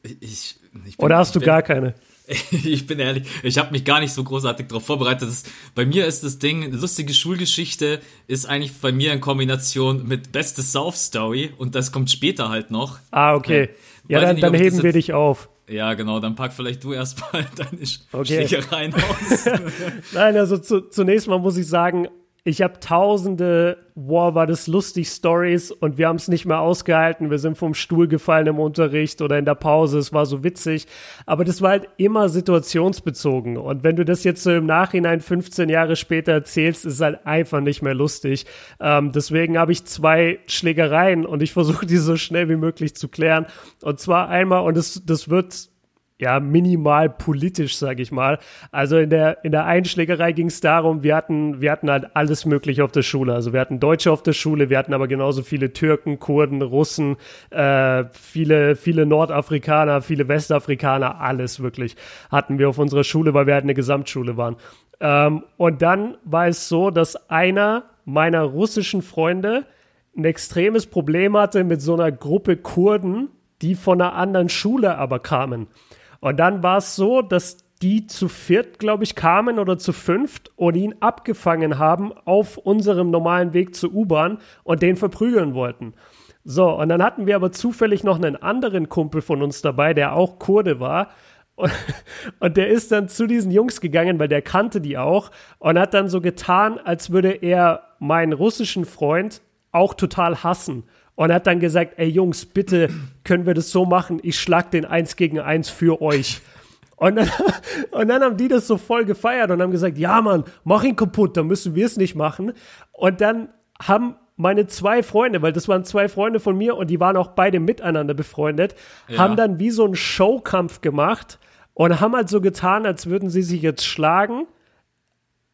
Ich, ich Oder hast du gar keine? [LAUGHS] ich bin ehrlich, ich habe mich gar nicht so großartig darauf vorbereitet. Das, bei mir ist das Ding, lustige Schulgeschichte ist eigentlich bei mir in Kombination mit beste South Story und das kommt später halt noch. Ah, okay. Ja, dann, nicht, dann heben wir dich auf. Ja, genau, dann pack vielleicht du erstmal [LAUGHS] deine okay. Schlägereien aus. [LAUGHS] Nein, also zu, zunächst mal muss ich sagen, ich habe tausende, wow, war das lustig Stories und wir haben es nicht mehr ausgehalten. Wir sind vom Stuhl gefallen im Unterricht oder in der Pause. Es war so witzig. Aber das war halt immer situationsbezogen. Und wenn du das jetzt so im Nachhinein 15 Jahre später erzählst, ist es halt einfach nicht mehr lustig. Ähm, deswegen habe ich zwei Schlägereien und ich versuche die so schnell wie möglich zu klären. Und zwar einmal, und das, das wird ja, minimal politisch, sag ich mal. Also in der, in der Einschlägerei ging es darum, wir hatten, wir hatten halt alles mögliche auf der Schule. Also wir hatten Deutsche auf der Schule, wir hatten aber genauso viele Türken, Kurden, Russen, äh, viele, viele Nordafrikaner, viele Westafrikaner, alles wirklich hatten wir auf unserer Schule, weil wir halt eine Gesamtschule waren. Ähm, und dann war es so, dass einer meiner russischen Freunde ein extremes Problem hatte mit so einer Gruppe Kurden, die von einer anderen Schule aber kamen. Und dann war es so, dass die zu viert, glaube ich, kamen oder zu fünft und ihn abgefangen haben auf unserem normalen Weg zur U-Bahn und den verprügeln wollten. So, und dann hatten wir aber zufällig noch einen anderen Kumpel von uns dabei, der auch Kurde war. [LAUGHS] Und, der ist dann zu diesen Jungs gegangen, weil der kannte die auch und hat dann so getan, als würde er meinen russischen Freund auch total hassen und hat dann gesagt, ey Jungs, bitte können wir das so machen, ich schlag den eins gegen eins für euch. Und dann, [LAUGHS] und dann haben die das so voll gefeiert und haben gesagt, ja Mann, mach ihn kaputt, dann müssen wir es nicht machen. Und dann haben meine zwei Freunde, weil das waren zwei Freunde von mir und die waren auch beide miteinander befreundet, ja. haben dann wie so einen Showkampf gemacht und haben halt so getan, als würden sie sich jetzt schlagen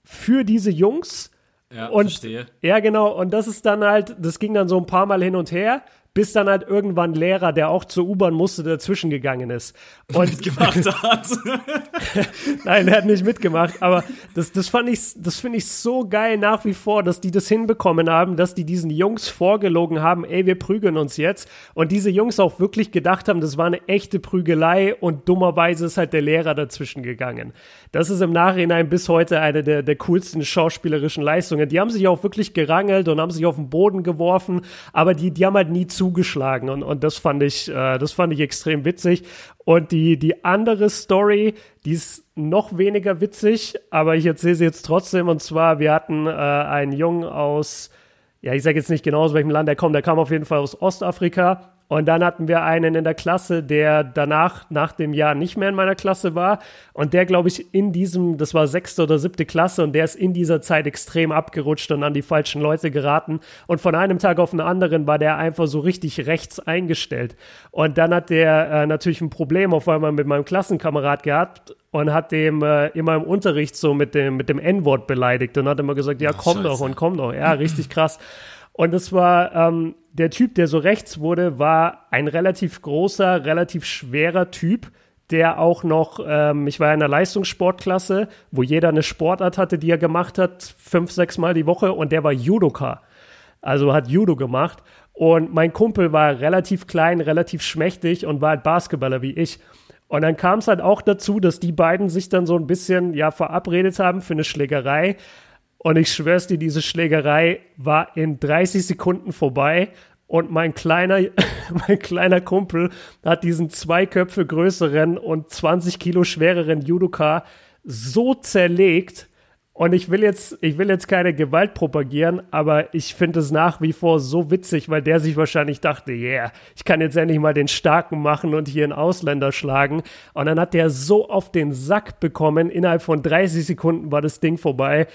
für diese Jungs ja, und, verstehe. Ja, genau. Und das ist dann halt, das ging dann so ein paar Mal hin und her, bis dann halt irgendwann ein Lehrer, der auch zur U-Bahn musste, dazwischen gegangen ist. Und [LAUGHS] mitgemacht hat. [LAUGHS] Nein, er hat nicht mitgemacht, aber das, das fand ich, das finde ich so geil nach wie vor, dass die das hinbekommen haben, dass die diesen Jungs vorgelogen haben, ey, wir prügeln uns jetzt. Und diese Jungs auch wirklich gedacht haben, das war eine echte Prügelei und dummerweise ist halt der Lehrer dazwischen gegangen. Das ist im Nachhinein bis heute eine der, der coolsten schauspielerischen Leistungen. Die haben sich auch wirklich gerangelt und haben sich auf den Boden geworfen, aber die, die haben halt nie zugeschlagen und, und das fand ich, äh, das fand ich extrem witzig. Und die, die andere Story, die ist noch weniger witzig, aber ich erzähle sie jetzt trotzdem. Und zwar, wir hatten äh, einen Jungen aus, ja, ich sage jetzt nicht genau aus welchem Land er kommt, der kam auf jeden Fall aus Ostafrika und dann hatten wir einen in der Klasse, der danach, nach dem Jahr nicht mehr in meiner Klasse war. Und der, glaube ich, in diesem, das war sechste oder siebte Klasse, und der ist in dieser Zeit extrem abgerutscht und an die falschen Leute geraten. Und von einem Tag auf den anderen war der einfach so richtig rechts eingestellt. Und dann hat der äh, natürlich ein Problem auf einmal mit meinem Klassenkamerad gehabt und hat dem äh, immer im Unterricht so mit dem, mit dem N-Wort beleidigt und hat immer gesagt, ja, komm Scheiße. doch und komm doch. Ja, richtig krass. Und es war ähm, der Typ, der so rechts wurde, war ein relativ großer, relativ schwerer Typ, der auch noch, ähm, ich war in einer Leistungssportklasse, wo jeder eine Sportart hatte, die er gemacht hat, fünf, sechs Mal die Woche, und der war Judoka. Also hat Judo gemacht. Und mein Kumpel war relativ klein, relativ schmächtig und war halt Basketballer wie ich. Und dann kam es halt auch dazu, dass die beiden sich dann so ein bisschen ja verabredet haben für eine Schlägerei. Und ich schwör's dir, diese Schlägerei war in 30 Sekunden vorbei. Und mein kleiner, [LAUGHS] mein kleiner Kumpel hat diesen zwei Köpfe größeren und 20 Kilo schwereren Judoka so zerlegt. Und ich will jetzt, ich will jetzt keine Gewalt propagieren, aber ich finde es nach wie vor so witzig, weil der sich wahrscheinlich dachte, yeah, ich kann jetzt endlich mal den Starken machen und hier einen Ausländer schlagen. Und dann hat der so auf den Sack bekommen, innerhalb von 30 Sekunden war das Ding vorbei.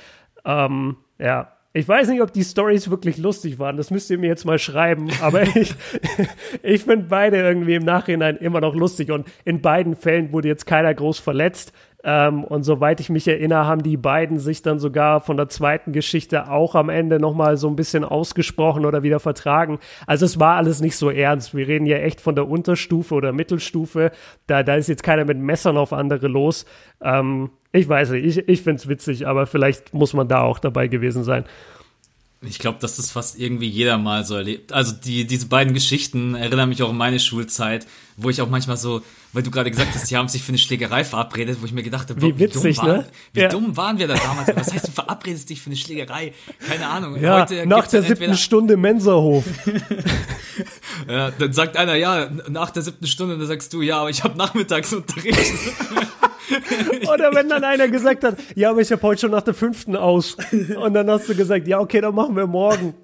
Ähm, ja, ich weiß nicht, ob die Stories wirklich lustig waren. Das müsst ihr mir jetzt mal schreiben. Aber [LAUGHS] ich, ich finde beide irgendwie im Nachhinein immer noch lustig. Und in beiden Fällen wurde jetzt keiner groß verletzt. Ähm, und soweit ich mich erinnere, haben die beiden sich dann sogar von der zweiten Geschichte auch am Ende nochmal so ein bisschen ausgesprochen oder wieder vertragen. Also es war alles nicht so ernst. Wir reden ja echt von der Unterstufe oder Mittelstufe. Da, da ist jetzt keiner mit Messern auf andere los. Ähm, ich weiß nicht, ich, ich finde es witzig, aber vielleicht muss man da auch dabei gewesen sein. Ich glaube, dass das fast irgendwie jeder mal so erlebt. Also die, diese beiden Geschichten erinnern mich auch an meine Schulzeit, wo ich auch manchmal so, weil du gerade gesagt hast, die haben sich für eine Schlägerei verabredet, wo ich mir gedacht habe, wie, witzig, dumm, ne? war, wie ja. dumm waren wir da damals? Was heißt, du verabredest dich für eine Schlägerei? Keine Ahnung. Ja, Heute nach der siebten Stunde Mensahof. [LAUGHS] ja, dann sagt einer, ja, nach der siebten Stunde, dann sagst du, ja, aber ich habe Nachmittagsunterricht. [LAUGHS] [LAUGHS] Oder wenn dann einer gesagt hat, ja, aber ich habe heute schon nach der fünften aus. Und dann hast du gesagt, ja, okay, dann machen wir morgen.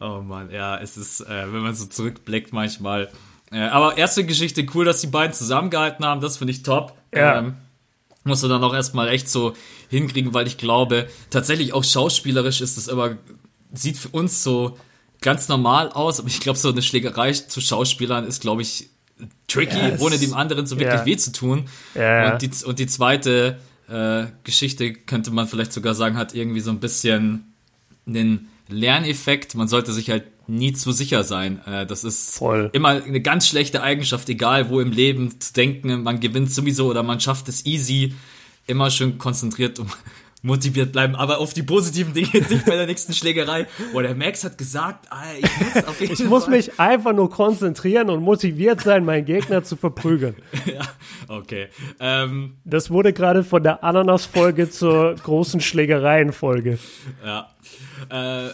Oh Mann, ja, es ist, äh, wenn man so zurückblickt manchmal. Äh, aber erste Geschichte, cool, dass die beiden zusammengehalten haben, das finde ich top. Ja. Ähm, du dann auch erstmal echt so hinkriegen, weil ich glaube, tatsächlich auch schauspielerisch ist es immer, sieht für uns so ganz normal aus, aber ich glaube, so eine Schlägerei zu Schauspielern ist, glaube ich, tricky, yes. ohne dem anderen so wirklich yeah. weh zu tun. Yeah. Und, die, und die zweite äh, Geschichte könnte man vielleicht sogar sagen, hat irgendwie so ein bisschen einen Lerneffekt. Man sollte sich halt nie zu sicher sein. Äh, das ist Voll. immer eine ganz schlechte Eigenschaft, egal wo im Leben zu denken, man gewinnt sowieso oder man schafft es easy. Immer schön konzentriert um motiviert bleiben, aber auf die positiven Dinge jetzt nicht bei der nächsten Schlägerei. Boah, der Max hat gesagt, ah, ich muss auf jeden Ich Fall. muss mich einfach nur konzentrieren und motiviert sein, meinen Gegner zu verprügeln. [LAUGHS] ja, okay. Ähm, das wurde gerade von der Ananas-Folge zur großen Schlägereien-Folge. Ja. Äh,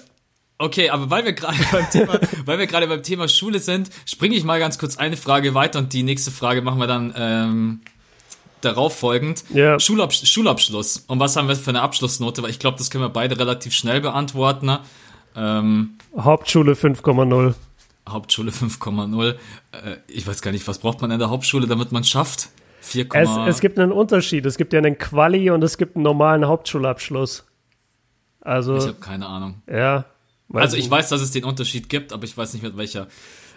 Okay, aber weil wir gerade beim Thema, weil wir gerade beim Thema Schule sind, springe ich mal ganz kurz eine Frage weiter und die nächste Frage machen wir dann ähm, darauf folgend. Yeah. Schulabs Schulabschluss. Und was haben wir für eine Abschlussnote? Weil ich glaube, das können wir beide relativ schnell beantworten. Ne? Ähm, Hauptschule 5,0. Hauptschule 5,0. Äh, ich weiß gar nicht, was braucht man in der Hauptschule, damit man schafft? 4, es, es gibt einen Unterschied. Es gibt ja einen Quali und es gibt einen normalen Hauptschulabschluss. Also, ich habe keine Ahnung. Ja. Also ich weiß, dass es den Unterschied gibt, aber ich weiß nicht mit welcher.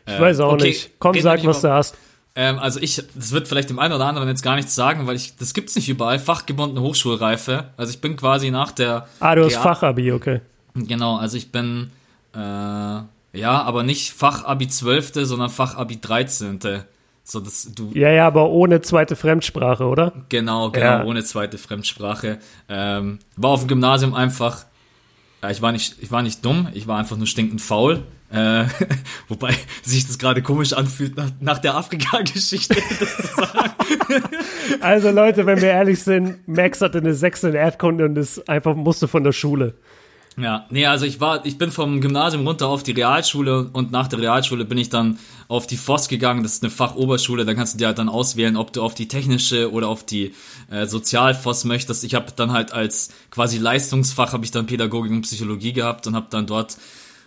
Äh, ich weiß auch okay, nicht. Komm, sag, was du hast. Ähm, also ich, das wird vielleicht dem einen oder anderen jetzt gar nichts sagen, weil ich, das gibt's nicht überall, fachgebundene Hochschulreife. Also ich bin quasi nach der. Ah, du hast Fachabi, okay. Genau, also ich bin, äh, Ja, aber nicht Fachabi 12., sondern Fachabi 13. So, dass du Ja, ja, aber ohne zweite Fremdsprache, oder? Genau, genau, Ja. ohne zweite Fremdsprache. Ähm, war auf dem Gymnasium einfach, ja, ich war nicht, ich war nicht dumm, ich war einfach nur stinkend faul. Äh, [LAUGHS] wobei sich das gerade komisch anfühlt, nach, nach der Afrika-Geschichte [LAUGHS] das zu sagen. [LAUGHS] Also Leute, wenn wir ehrlich sind, Max hatte eine 6 in Erdkunde und ist einfach musste von der Schule. Ja, nee, also ich war, ich bin vom Gymnasium runter auf die Realschule und nach der Realschule bin ich dann auf die FOS gegangen, das ist eine Fachoberschule, da kannst du dir halt dann auswählen, ob du auf die technische oder auf die äh, Sozial-FOS möchtest. Ich habe dann halt als quasi Leistungsfach habe ich dann Pädagogik und Psychologie gehabt und habe dann dort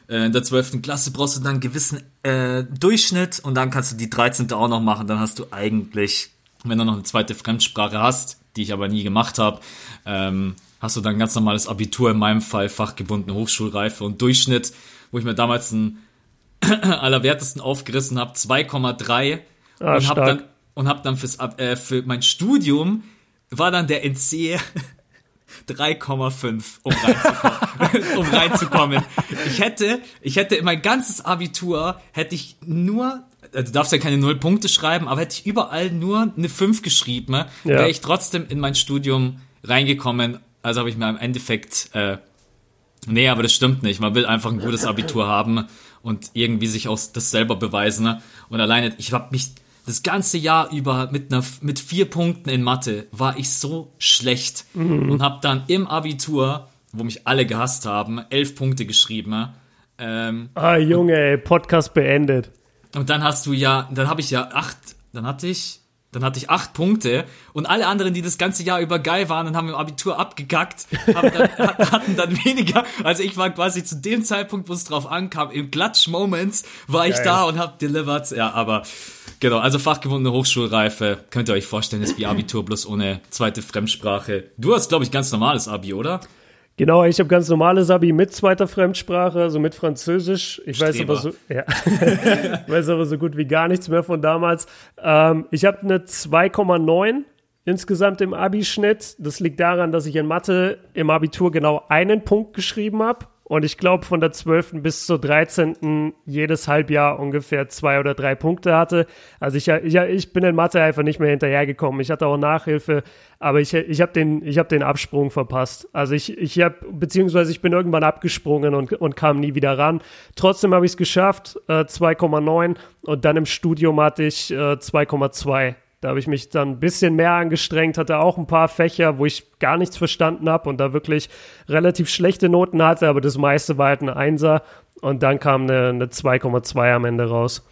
äh, in der 12. Klasse brauchst du dann einen gewissen äh, Durchschnitt und dann kannst du die 13. auch noch machen, dann hast du eigentlich, wenn du noch eine zweite Fremdsprache hast, die ich aber nie gemacht habe, ähm, hast du dann ganz normales Abitur, in meinem Fall fachgebundene Hochschulreife und Durchschnitt, wo ich mir damals einen [CLEARS THROAT] allerwertesten aufgerissen habe, 2,3 Ah, und habe dann und hab dann fürs äh, für mein Studium war dann der NC [LAUGHS] [LAUGHS] 3,5 um reinzukommen, [LAUGHS] um reinzukommen. Ich hätte ich hätte mein ganzes Abitur hätte ich nur äh, Du darfst ja keine null Punkte schreiben, aber hätte ich überall nur eine 5 geschrieben, Ja. wäre ich trotzdem in mein Studium reingekommen. Also habe ich mir im Endeffekt äh, Nee, aber das stimmt nicht. Man will einfach ein gutes Abitur haben und irgendwie sich auch das selber beweisen. Ne? Und alleine, ich habe mich das ganze Jahr über mit einer mit vier Punkten in Mathe war ich so schlecht und habe dann im Abitur, wo mich alle gehasst haben, elf Punkte geschrieben. Ähm, Ah, Junge, ey, Podcast beendet. und dann hast du ja, dann habe ich ja acht, dann hatte ich, dann hatte ich acht Punkte und alle anderen, die das ganze Jahr über geil waren und haben im Abitur abgekackt, [LAUGHS] haben dann, hatten dann weniger. Also ich war quasi zu dem Zeitpunkt, wo es drauf ankam, im Klatsch-Moments war ich Geil. da und hab delivered. Ja, aber genau, also fachgebundene Hochschulreife, könnt ihr euch vorstellen, ist wie Abitur bloß ohne zweite Fremdsprache. Du hast, glaube ich, ganz normales Abi, oder? Genau, ich habe ganz normales Abi mit zweiter Fremdsprache, also mit Französisch. Ich weiß aber so, ja, [LAUGHS] weiß aber so gut wie gar nichts mehr von damals. Ähm, ich habe eine 2,9 insgesamt im Abi-Schnitt. Das liegt daran, dass ich in Mathe im Abitur genau einen Punkt geschrieben habe. Und ich glaube, von der 12. bis zur 13. jedes Halbjahr ungefähr zwei oder drei Punkte hatte. Also ich, ich, ich bin in Mathe einfach nicht mehr hinterhergekommen. Ich hatte auch Nachhilfe, aber ich, ich habe den, hab den Absprung verpasst. Also ich, ich habe, beziehungsweise ich bin irgendwann abgesprungen und, und kam nie wieder ran. Trotzdem habe ich es geschafft, äh, 2,9 und dann im Studium hatte ich äh, 2,2. Da habe ich mich dann ein bisschen mehr angestrengt, hatte auch ein paar Fächer, wo ich gar nichts verstanden habe und da wirklich relativ schlechte Noten hatte, aber das meiste war halt ein Einser und dann kam eine, eine 2,2 am Ende raus.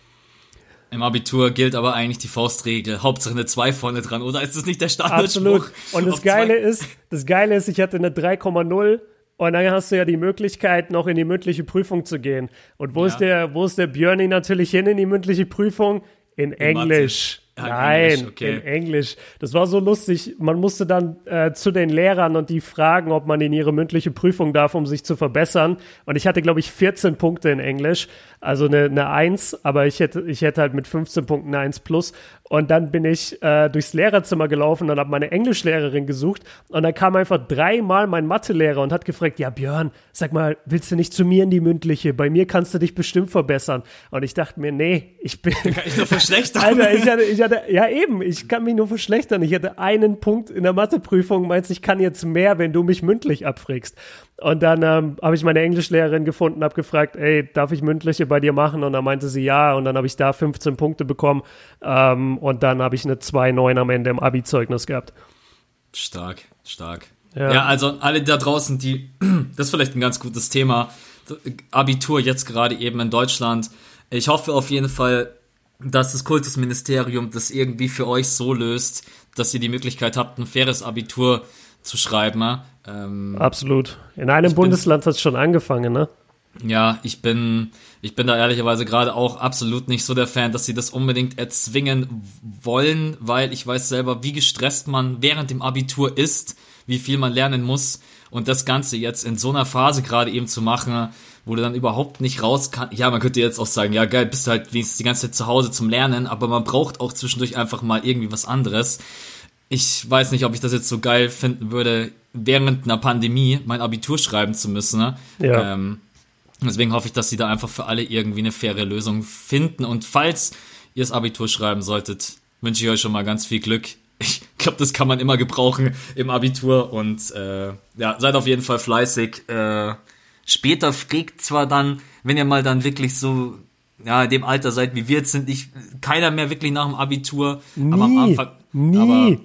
Im Abitur gilt aber eigentlich die Faustregel. Hauptsache eine 2 vorne dran, oder ist das nicht der Absolut. Standardspruch? Und das zwei- Geile ist, das Geile ist, ich hatte eine 3,0 und dann hast du ja die Möglichkeit, noch in die mündliche Prüfung zu gehen. Und wo Ja. ist der, wo ist der Björni natürlich hin in die mündliche Prüfung? In, Englisch. Ja, in Nein, Englisch, okay. in Englisch. Das war so lustig. Man musste dann äh, zu den Lehrern und die fragen, ob man in ihre mündliche Prüfung darf, um sich zu verbessern. Und ich hatte, glaube ich, 14 Punkte in Englisch. Also eine, eine 1, aber ich hätte, ich hätte halt mit 15 Punkten eine 1 plus. Und dann bin ich äh, durchs Lehrerzimmer gelaufen und habe meine Englischlehrerin gesucht. Und dann kam einfach dreimal mein Mathelehrer und hat gefragt, ja Björn, sag mal, willst du nicht zu mir in die mündliche? Bei mir kannst du dich bestimmt verbessern. Und ich dachte mir, nee, ich bin... [LAUGHS] Kann ich nur verschlechtern? Alter, ich hatte, ich hatte, ja eben, ich kann mich nur verschlechtern. Ich hatte einen Punkt in der Matheprüfung, meinst ich kann jetzt mehr, wenn du mich mündlich abfragst. Und dann ähm, habe ich meine Englischlehrerin gefunden, habe gefragt, ey, darf ich mündliche bei dir machen? Und dann meinte sie ja. Und dann habe ich da 15 Punkte bekommen. Ähm, und dann habe ich eine 2,9 am Ende im Abi-Zeugnis gehabt. Stark, stark. Ja. Ja. also alle da draußen, die, [CLEARS THROAT] das ist vielleicht ein ganz gutes Thema. Abitur jetzt gerade eben in Deutschland. Ich hoffe auf jeden Fall, dass das Kultusministerium das irgendwie für euch so löst, dass ihr die Möglichkeit habt, ein faires Abitur zu schreiben. Ähm, Absolut. In einem Bundesland hat es schon angefangen, ne? ja, ich bin, ich bin da ehrlicherweise gerade auch absolut nicht so der Fan, dass sie das unbedingt erzwingen wollen, weil ich weiß selber, wie gestresst man während dem Abitur ist, wie viel man lernen muss und das Ganze jetzt in so einer Phase gerade eben zu machen, wo du dann überhaupt nicht raus kann. Ja, man könnte jetzt auch sagen, ja geil, bist du halt wenigstens die ganze Zeit zu Hause zum Lernen, aber man braucht auch zwischendurch einfach mal irgendwie was anderes. Ich weiß nicht, ob ich das jetzt so geil finden würde, während einer Pandemie mein Abitur schreiben zu müssen. ne? Ja. Ähm, Deswegen hoffe ich, dass sie da einfach für alle irgendwie eine faire Lösung finden. Und falls ihr das Abitur schreiben solltet, wünsche ich euch schon mal ganz viel Glück. Ich glaube, das kann man immer gebrauchen im Abitur. Und äh, ja, seid auf jeden Fall fleißig. Äh, später fragt zwar dann, wenn ihr mal dann wirklich so ja, in dem Alter seid, wie wir jetzt sind, nicht keiner mehr wirklich nach dem Abitur. Nie, aber am Anfang. nie. Aber,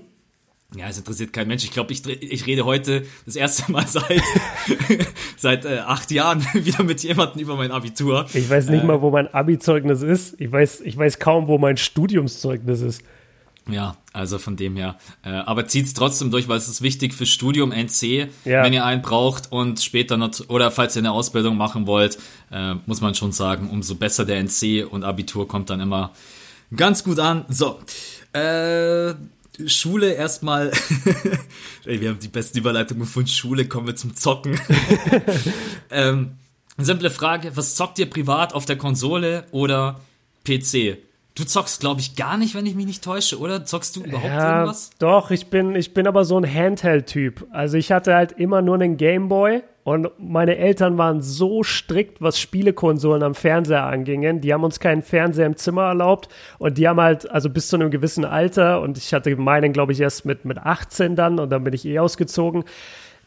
ja, es interessiert kein Mensch. Ich glaube, ich, ich rede heute das erste Mal seit, [LAUGHS] seit äh, acht Jahren [LAUGHS] wieder mit jemandem über mein Abitur. Ich weiß nicht äh, mal, wo mein Abi-Zeugnis ist. Ich weiß, ich weiß kaum, wo mein Studiumszeugnis ist. Ja, also von dem her. Äh, aber zieht's trotzdem durch, weil es ist wichtig fürs Studium NC, Ja. wenn ihr einen braucht und später noch, oder falls ihr eine Ausbildung machen wollt, äh, muss man schon sagen, umso besser der NC und Abitur kommt dann immer ganz gut an. So, äh, Schule erstmal. [LAUGHS] Ey, wir haben die besten Überleitungen von Schule, kommen wir zum Zocken. [LAUGHS] [LAUGHS] ähm, simple Frage, was zockt ihr privat auf der Konsole oder PC? Du zockst, glaube ich, gar nicht, wenn ich mich nicht täusche, oder? Zockst du überhaupt Ja, irgendwas? doch, ich bin, ich bin aber so ein Handheld-Typ. Also ich hatte halt immer nur einen Gameboy und meine Eltern waren so strikt, was Spielekonsolen am Fernseher angingen. Die haben uns keinen Fernseher im Zimmer erlaubt und die haben halt, also bis zu einem gewissen Alter und ich hatte meinen, glaube ich, erst mit, mit 18 dann und dann bin ich eh ausgezogen.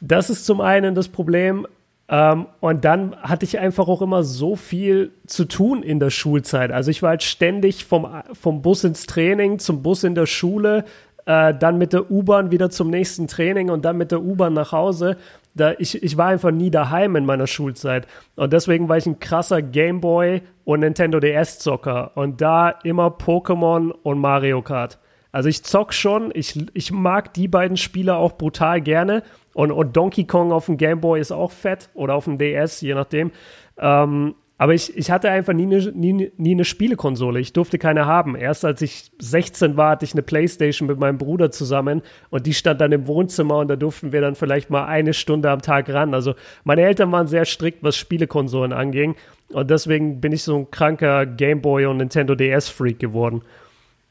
Das ist zum einen das Problem. Ähm, und dann hatte ich einfach auch immer so viel zu tun in der Schulzeit. Also ich war halt ständig vom, vom Bus ins Training, zum Bus in der Schule, äh, dann mit der U-Bahn wieder zum nächsten Training und dann mit der U-Bahn nach Hause. Da, ich, ich war einfach nie daheim in meiner Schulzeit. Und deswegen war ich ein krasser Gameboy und Nintendo DS-Zocker. Und da immer Pokémon und Mario Kart. Also ich zock schon, ich, ich mag die beiden Spiele auch brutal gerne. Und, und Donkey Kong auf dem Game Boy ist auch fett oder auf dem DS, je nachdem. Ähm, aber ich, ich hatte einfach nie eine, nie, nie eine Spielekonsole. Ich durfte keine haben. Erst als ich 16 war, hatte ich eine Playstation mit meinem Bruder zusammen und die stand dann im Wohnzimmer und da durften wir dann vielleicht mal eine Stunde am Tag ran. Also meine Eltern waren sehr strikt, was Spielekonsolen anging. Und deswegen bin ich so ein kranker Game Boy und Nintendo DS-Freak geworden.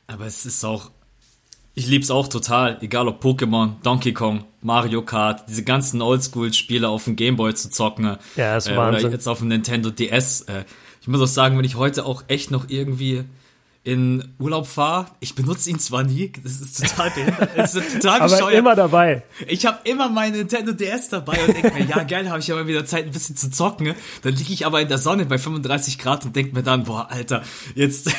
Aber es ist auch, ich lieb's auch total, egal ob Pokémon, Donkey Kong, Mario Kart, diese ganzen Oldschool-Spiele auf dem Gameboy zu zocken. Ja, ist äh, Wahnsinn. Oder jetzt auf dem Nintendo DS. Äh, ich muss auch sagen, wenn ich heute auch echt noch irgendwie in Urlaub fahre, ich benutze ihn zwar nie, das ist total behindert, das ist total [LAUGHS] Aber bescheuert. immer dabei. Ich habe immer meine Nintendo DS dabei und denke mir, ja geil, habe ich aber wieder Zeit, ein bisschen zu zocken. Dann liege ich aber in der Sonne bei 35 Grad und denke mir dann, boah, Alter, jetzt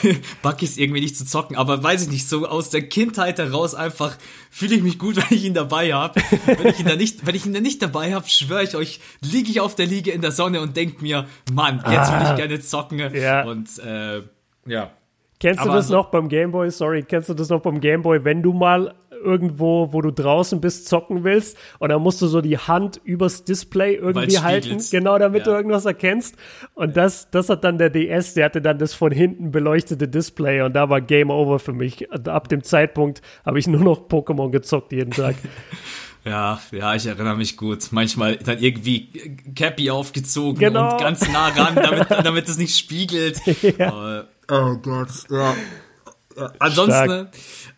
back ich es irgendwie nicht zu zocken. Aber weiß ich nicht, so aus der Kindheit heraus einfach fühle ich mich gut, [LAUGHS] wenn ich ihn dabei habe. Wenn ich ihn da nicht, wenn ich ihn da nicht dabei habe, schwöre ich euch, liege ich auf der Liege in der Sonne und denk mir, Mann, jetzt will ich gerne zocken. Ja. Und äh, ja. Kennst du Aber das so- noch beim Gameboy? Sorry, kennst du das noch beim Gameboy, wenn du mal irgendwo, wo du draußen bist, zocken willst und dann musst du so die Hand übers Display irgendwie halten, genau damit Ja. du irgendwas erkennst. Und das, das hat dann der DS, der hatte dann das von hinten beleuchtete Display und da war Game Over für mich. Und ab dem Zeitpunkt habe ich nur noch Pokémon gezockt jeden Tag. [LAUGHS] Ja, ja, ich erinnere mich gut. Manchmal dann irgendwie Cappy aufgezogen Genau. und ganz nah ran, damit, damit es nicht spiegelt. [LAUGHS] Ja. Oh Gott, ja. Äh, Ansonsten,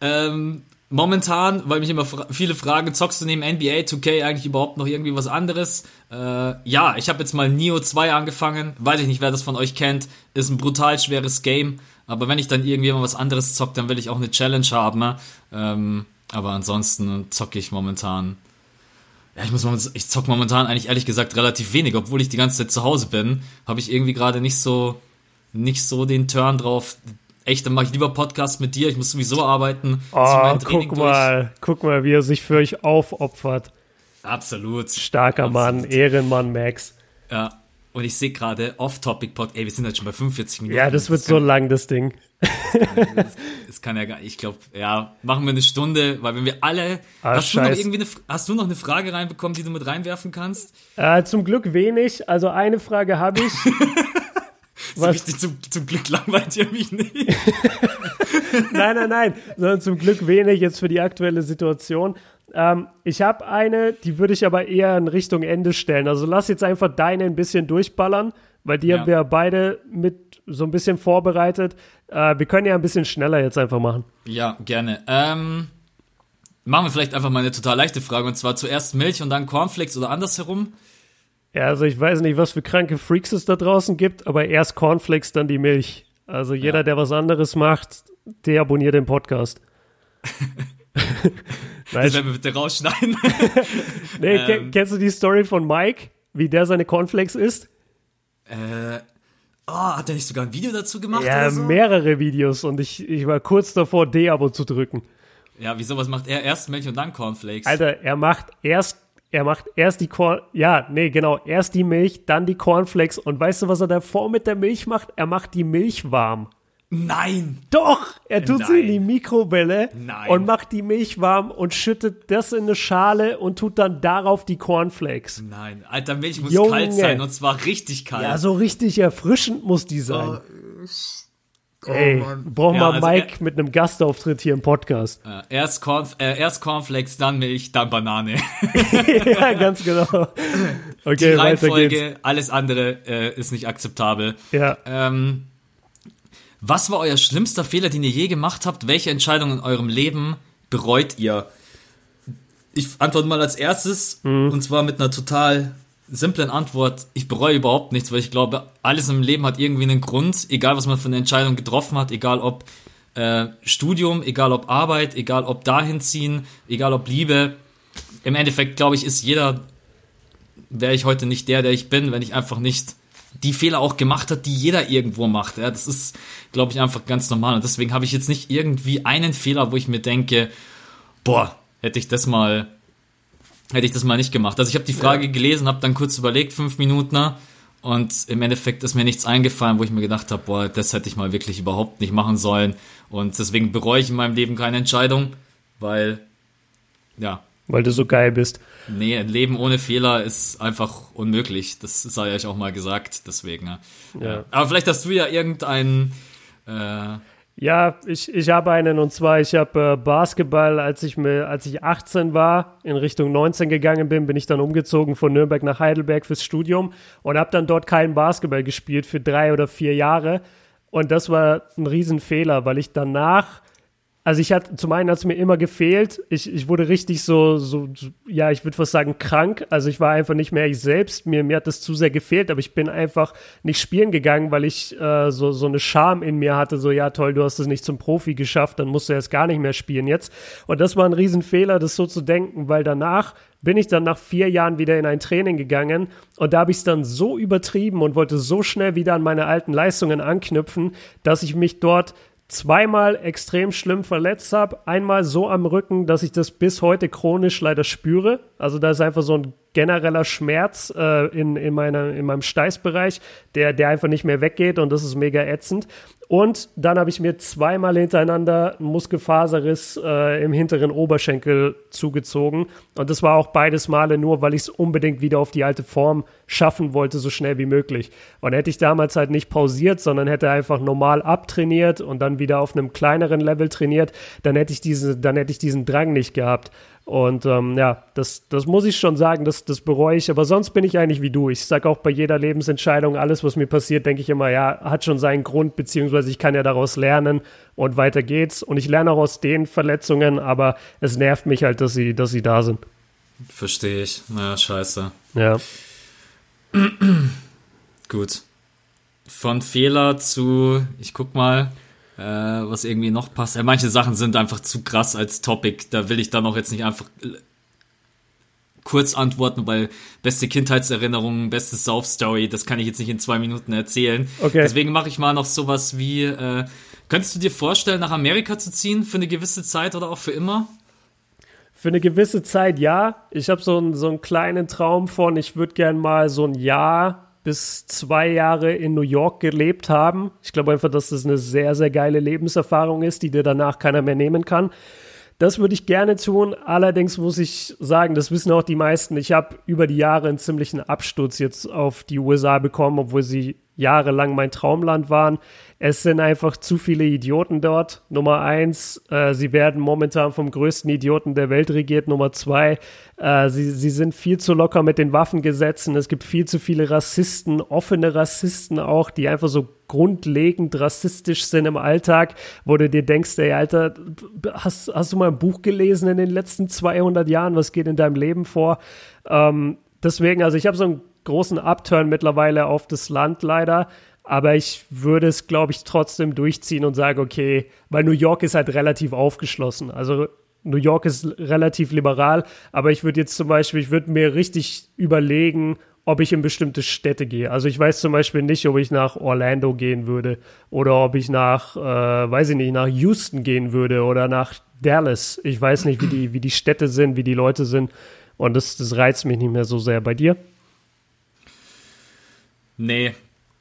ähm, momentan, weil mich immer fra viele fragen, zockst du neben NBA 2K eigentlich überhaupt noch irgendwie was anderes? Äh, ja, ich habe jetzt mal Neo 2 angefangen. Weiß ich nicht, wer das von euch kennt. Ist ein brutal schweres Game. Aber wenn ich dann irgendwie mal was anderes zock, dann will ich auch eine Challenge haben. ne? Ähm, aber ansonsten zocke ich momentan. Ja, ich muss momentan, ich zock momentan eigentlich ehrlich gesagt relativ wenig, obwohl ich die ganze Zeit zu Hause bin, habe ich irgendwie gerade nicht so, nicht so den Turn drauf. Echt, dann mache ich lieber Podcast mit dir. Ich muss sowieso arbeiten. Oh, guck mal, guck mal, wie er sich für euch aufopfert. Absolut. Starker Absolut. Mann, Ehrenmann Max. Ja. Und ich sehe gerade Off-Topic-Pod. Ey, wir sind jetzt schon bei 45 Minuten. Ja, das wird so lang, das Ding. Das kann ja gar Ich glaube, ja, machen wir eine Stunde, weil wenn wir alle. Ah, hast, du noch irgendwie eine, hast du noch eine Frage reinbekommen, die du mit reinwerfen kannst? Äh, zum Glück wenig. Also eine Frage habe ich. [LAUGHS] [LAUGHS] So richtig zum, zum Glück langweilt ihr mich nicht. [LAUGHS] nein, nein, nein. Sondern zum Glück wenig jetzt für die aktuelle Situation. Ähm, ich habe eine, die würde ich aber eher in Richtung Ende stellen. Also lass jetzt einfach deine ein bisschen durchballern, weil die Ja. haben wir beide mit so ein bisschen vorbereitet. Äh, wir können ja ein bisschen schneller jetzt einfach machen. Ja, gerne. Ähm, machen wir vielleicht einfach mal eine total leichte Frage und zwar zuerst Milch und dann Cornflakes oder andersherum. Ja, also ich weiß nicht, was für kranke Freaks es da draußen gibt, aber erst Cornflakes, dann die Milch. Also jeder, ja. der was anderes macht, der abonniert den Podcast. das werden wir bitte rausschneiden. [LAUGHS] nee, ähm. kennst du die Story von Mike, wie der seine Cornflakes isst? Äh, oh, hat er nicht sogar ein Video dazu gemacht? Ja, so? mehrere Videos und ich, ich war kurz davor, D-Abo zu drücken. Ja, wieso, was macht er? Erst Milch und dann Cornflakes? Alter, er macht erst, er macht erst die Corn, ja, nee, genau, erst die Milch, dann die Cornflakes und weißt du, was er davor mit der Milch macht? Er macht die Milch warm. Nein! Doch! Er tut Nein. sie in die Mikrowelle Nein. und macht die Milch warm und schüttet das in eine Schale und tut dann darauf die Cornflakes. Nein, alter Milch muss Junge. kalt sein und zwar richtig kalt. Ja, so richtig erfrischend muss die sein. Oh, Ey, oh brauchen wir ja, also Mike er, mit einem Gastauftritt hier im Podcast. Äh, erst, Corn, äh, erst Cornflakes, dann Milch, dann Banane. [LAUGHS] [LAUGHS] ja, ganz genau. Okay, die Reihenfolge, alles andere äh, ist nicht akzeptabel. Ja. Ähm, was war euer schlimmster Fehler, den ihr je gemacht habt? Welche Entscheidung in eurem Leben bereut ihr? Ich antworte mal als erstes mhm. und zwar mit einer total simplen Antwort. Ich bereue überhaupt nichts, weil ich glaube, alles im Leben hat irgendwie einen Grund, egal was man für eine Entscheidung getroffen hat, egal ob äh, Studium, egal ob Arbeit, egal ob dahin ziehen, egal ob Liebe. Im Endeffekt, glaube ich, ist jeder, wäre ich heute nicht der, der ich bin, wenn ich einfach nicht die Fehler auch gemacht hat, die jeder irgendwo macht. Ja, das ist, glaube ich, einfach ganz normal. Und deswegen habe ich jetzt nicht irgendwie einen Fehler, wo ich mir denke, boah, hätte ich das mal, hätte ich das mal nicht gemacht. Also ich habe die Frage ja. gelesen, habe dann kurz überlegt, fünf Minuten, und im Endeffekt ist mir nichts eingefallen, wo ich mir gedacht habe, boah, das hätte ich mal wirklich überhaupt nicht machen sollen. Und deswegen bereue ich in meinem Leben keine Entscheidung, weil, ja. Weil du so geil bist. Nee, ein Leben ohne Fehler ist einfach unmöglich. Das sei euch auch mal gesagt, deswegen. Ja. ja. Aber vielleicht hast du ja irgendeinen. Äh ja, ich, ich habe einen und zwar, ich habe äh, Basketball, als ich, mir, als ich 18 war, in Richtung 19 gegangen bin, bin ich dann umgezogen von Nürnberg nach Heidelberg fürs Studium und habe dann dort keinen Basketball gespielt für drei oder vier Jahre. Und das war ein Riesenfehler, weil ich danach also ich hatte, zum einen hat es mir immer gefehlt. Ich, ich wurde richtig so, so, ja, ich würde fast sagen, krank. Also ich war einfach nicht mehr ich selbst. Mir, mir hat das zu sehr gefehlt, aber ich bin einfach nicht spielen gegangen, weil ich äh, so, so eine Scham in mir hatte, so, ja toll, du hast es nicht zum Profi geschafft, dann musst du erst gar nicht mehr spielen jetzt. Und das war ein Riesenfehler, das so zu denken, weil danach bin ich dann nach vier Jahren wieder in ein Training gegangen und da habe ich es dann so übertrieben und wollte so schnell wieder an meine alten Leistungen anknüpfen, dass ich mich dort zweimal extrem schlimm verletzt habe. Einmal so am Rücken, dass ich das bis heute chronisch leider spüre. Also da ist einfach so ein genereller Schmerz äh, in, in, meiner, in meinem Steißbereich, der, der einfach nicht mehr weggeht und das ist mega ätzend. Und dann habe ich mir zweimal hintereinander einen Muskelfaserriss äh, im hinteren Oberschenkel zugezogen. Und das war auch beides Male nur, weil ich es unbedingt wieder auf die alte Form schaffen wollte, so schnell wie möglich. Und hätte ich damals halt nicht pausiert, sondern hätte einfach normal abtrainiert und dann wieder auf einem kleineren Level trainiert, dann hätte ich diese, dann hätte ich diesen Drang nicht gehabt. Und ähm, ja, das, das muss ich schon sagen, das, das bereue ich. Aber sonst bin ich eigentlich wie du. Ich sage auch bei jeder Lebensentscheidung, alles, was mir passiert, denke ich immer, ja, hat schon seinen Grund, beziehungsweise ich kann ja daraus lernen und weiter geht's. Und ich lerne auch aus den Verletzungen, aber es nervt mich halt, dass sie, dass sie da sind. Verstehe ich. Na, scheiße. Ja. [CLEARS THROAT] Gut. Von Fehler zu, ich guck mal, äh, was irgendwie noch passt. Ja, manche Sachen sind einfach zu krass als Topic. Da will ich dann auch jetzt nicht einfach kurz antworten, weil beste Kindheitserinnerungen, beste Sauf-Story, das kann ich jetzt nicht in zwei Minuten erzählen. Okay. Deswegen mache ich mal noch sowas wie, äh, könntest du dir vorstellen, nach Amerika zu ziehen für eine gewisse Zeit oder auch für immer? Für eine gewisse Zeit ja. Ich habe so, einen so einen kleinen Traum von, ich würde gern mal so ein Jahr bis zwei Jahre in New York gelebt haben. Ich glaube einfach, dass das eine sehr, sehr geile Lebenserfahrung ist, die dir danach keiner mehr nehmen kann. Das würde ich gerne tun. Allerdings muss ich sagen, das wissen auch die meisten. Ich habe über die Jahre einen ziemlichen Absturz jetzt auf die USA bekommen, obwohl sie jahrelang mein Traumland waren. Es sind einfach zu viele Idioten dort. Nummer eins, äh, sie werden momentan vom größten Idioten der Welt regiert. Nummer zwei, äh, sie, sie sind viel zu locker mit den Waffengesetzen. Es gibt viel zu viele Rassisten, offene Rassisten auch, die einfach so grundlegend rassistisch sind im Alltag, wo du dir denkst, ey, Alter, hast, hast du mal ein Buch gelesen in den letzten 200 Jahren? Was geht in deinem Leben vor? Ähm, deswegen, also ich habe so ein großen Upturn mittlerweile auf das Land leider. Aber ich würde es, glaube ich, trotzdem durchziehen und sagen, okay, weil New York ist halt relativ aufgeschlossen. Also New York ist relativ liberal, aber ich würde jetzt zum Beispiel, ich würde mir richtig überlegen, ob ich in bestimmte Städte gehe. Also ich weiß zum Beispiel nicht, ob ich nach Orlando gehen würde oder ob ich nach, äh, weiß ich nicht, nach Houston gehen würde oder nach Dallas. Ich weiß nicht, wie die, wie die Städte sind, wie die Leute sind. Und das, das reizt mich nicht mehr so sehr. Bei dir? Nee,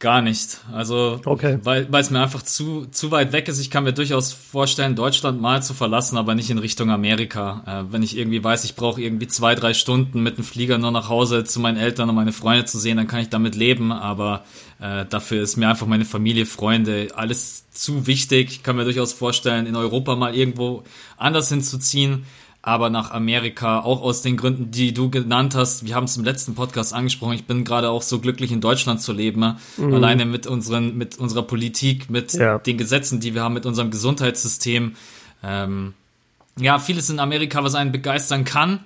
Gar nicht. Also, okay. weil es mir einfach zu, zu weit weg ist. Ich kann mir durchaus vorstellen, Deutschland mal zu verlassen, aber nicht in Richtung Amerika. Äh, wenn ich irgendwie weiß, ich brauche irgendwie zwei, drei Stunden mit dem Flieger nur nach Hause zu meinen Eltern und meine Freunde zu sehen, dann kann ich damit leben. Aber äh, dafür ist mir einfach meine Familie, Freunde, alles zu wichtig. Ich kann mir durchaus vorstellen, in Europa mal irgendwo anders hinzuziehen aber nach Amerika, auch aus den Gründen, die du genannt hast. Wir haben es im letzten Podcast angesprochen. Ich bin gerade auch so glücklich, in Deutschland zu leben. Mhm. Alleine mit unseren, mit unserer Politik, mit ja. den Gesetzen, die wir haben, mit unserem Gesundheitssystem. Ähm, ja, vieles in Amerika, was einen begeistern kann.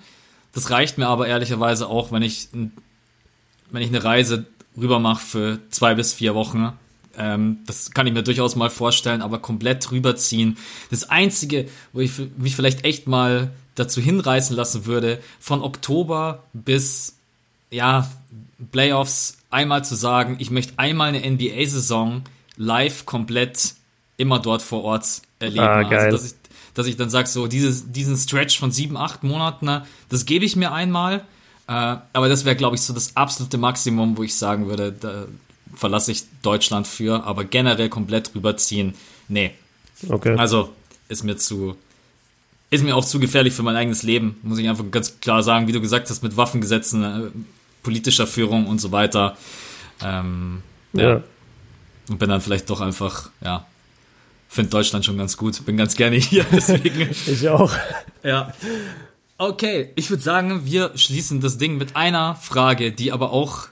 Das reicht mir aber ehrlicherweise auch, wenn ich, wenn ich eine Reise rüber mache für zwei bis vier Wochen. Ähm, das kann ich mir durchaus mal vorstellen, aber komplett rüberziehen. Das Einzige, wo ich mich vielleicht echt mal dazu hinreißen lassen würde, von Oktober bis ja, Playoffs einmal zu sagen, ich möchte einmal eine NBA-Saison live komplett immer dort vor Ort erleben. Ah, also, geil. Dass ich, dass ich dann sage, so dieses, diesen Stretch von sieben, acht Monaten, das gebe ich mir einmal. Äh, aber das wäre, glaube ich, so das absolute Maximum, wo ich sagen würde, da verlasse ich Deutschland für. Aber generell komplett rüberziehen, nee. Okay. Also ist mir zu, ist mir auch zu gefährlich für mein eigenes Leben, muss ich einfach ganz klar sagen, wie du gesagt hast, mit Waffengesetzen, äh, politischer Führung und so weiter. Ähm, ja. ja. Und bin dann vielleicht doch einfach, ja, finde Deutschland schon ganz gut, bin ganz gerne [LAUGHS] hier, deswegen. [LAUGHS] ich auch. Ja. Okay, ich würde sagen, wir schließen das Ding mit einer Frage, die aber auch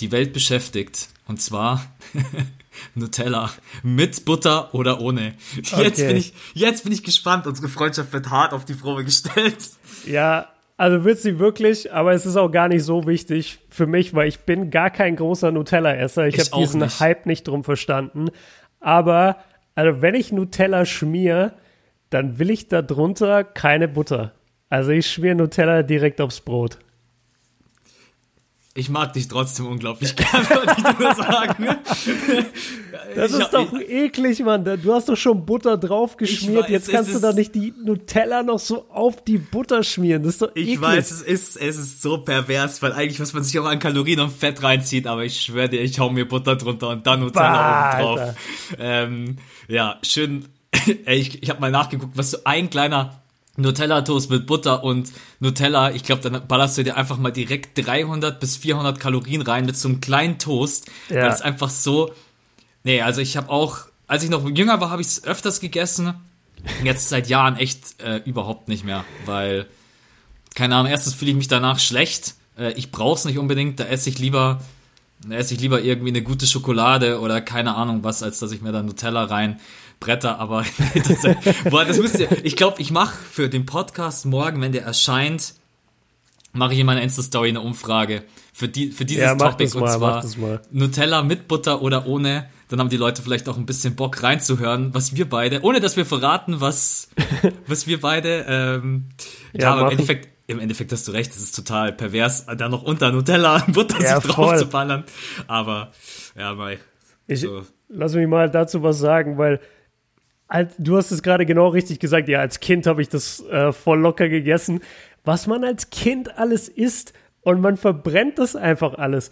die Welt beschäftigt. Und zwar, [LAUGHS] Nutella. Mit Butter oder ohne. Jetzt, okay. bin ich, jetzt bin ich gespannt. Unsere Freundschaft wird hart auf die Probe gestellt. Ja, also wird sie wirklich, aber es ist auch gar nicht so wichtig für mich, weil ich bin gar kein großer Nutella-Esser. Ich, ich habe diesen nicht. Hype nicht drum verstanden. Aber also wenn ich Nutella schmier, dann will ich da drunter keine Butter. Also ich schmier Nutella direkt aufs Brot. Ich mag dich trotzdem unglaublich [LAUGHS] gerne, wollte ich nur sagen. [LAUGHS] Das ich ist doch ich, eklig, Mann. Du hast doch schon Butter drauf geschmiert. Weiß, Jetzt kannst du da nicht die Nutella noch so auf die Butter schmieren. Das ist doch eklig. Ich weiß, es ist, es ist so pervers, weil eigentlich, was man sich auch an Kalorien und Fett reinzieht, aber ich schwöre dir, ich hau mir Butter drunter und dann Nutella oben drauf. Ähm, ja, schön. [LAUGHS] ich ich habe mal nachgeguckt, was so ein kleiner Nutella-Toast mit Butter und Nutella, ich glaube, dann ballerst du dir einfach mal direkt 300 bis 400 Kalorien rein mit so einem kleinen Toast, ja. weil es einfach so, nee, also ich habe auch, als ich noch jünger war, habe ich es öfters gegessen, jetzt seit Jahren echt äh, überhaupt nicht mehr, weil, keine Ahnung, erstens fühle ich mich danach schlecht, äh, ich brauche es nicht unbedingt, da esse ich lieber, da esse ich lieber irgendwie eine gute Schokolade oder keine Ahnung was, als dass ich mir da Nutella rein Bretter, aber [LAUGHS] boah, das müsst ihr, ich glaube, ich mache für den Podcast morgen, wenn der erscheint, mache ich in meiner Insta-Story eine Umfrage für, die, für dieses ja, Topic mal, und zwar Nutella mit Butter oder ohne. Dann haben die Leute vielleicht auch ein bisschen Bock reinzuhören, was wir beide, ohne dass wir verraten, was, [LAUGHS] was wir beide, ähm, ja, ja aber im Endeffekt, im Endeffekt hast du recht, es ist total pervers, da noch unter Nutella und [LAUGHS] Butter ja, sich drauf zu ballern. Aber, ja. Ich, so. Lass mich mal dazu was sagen, weil als, du hast es gerade genau richtig gesagt, ja, als Kind habe ich das äh, voll locker gegessen. Was man als Kind alles isst und man verbrennt das einfach alles.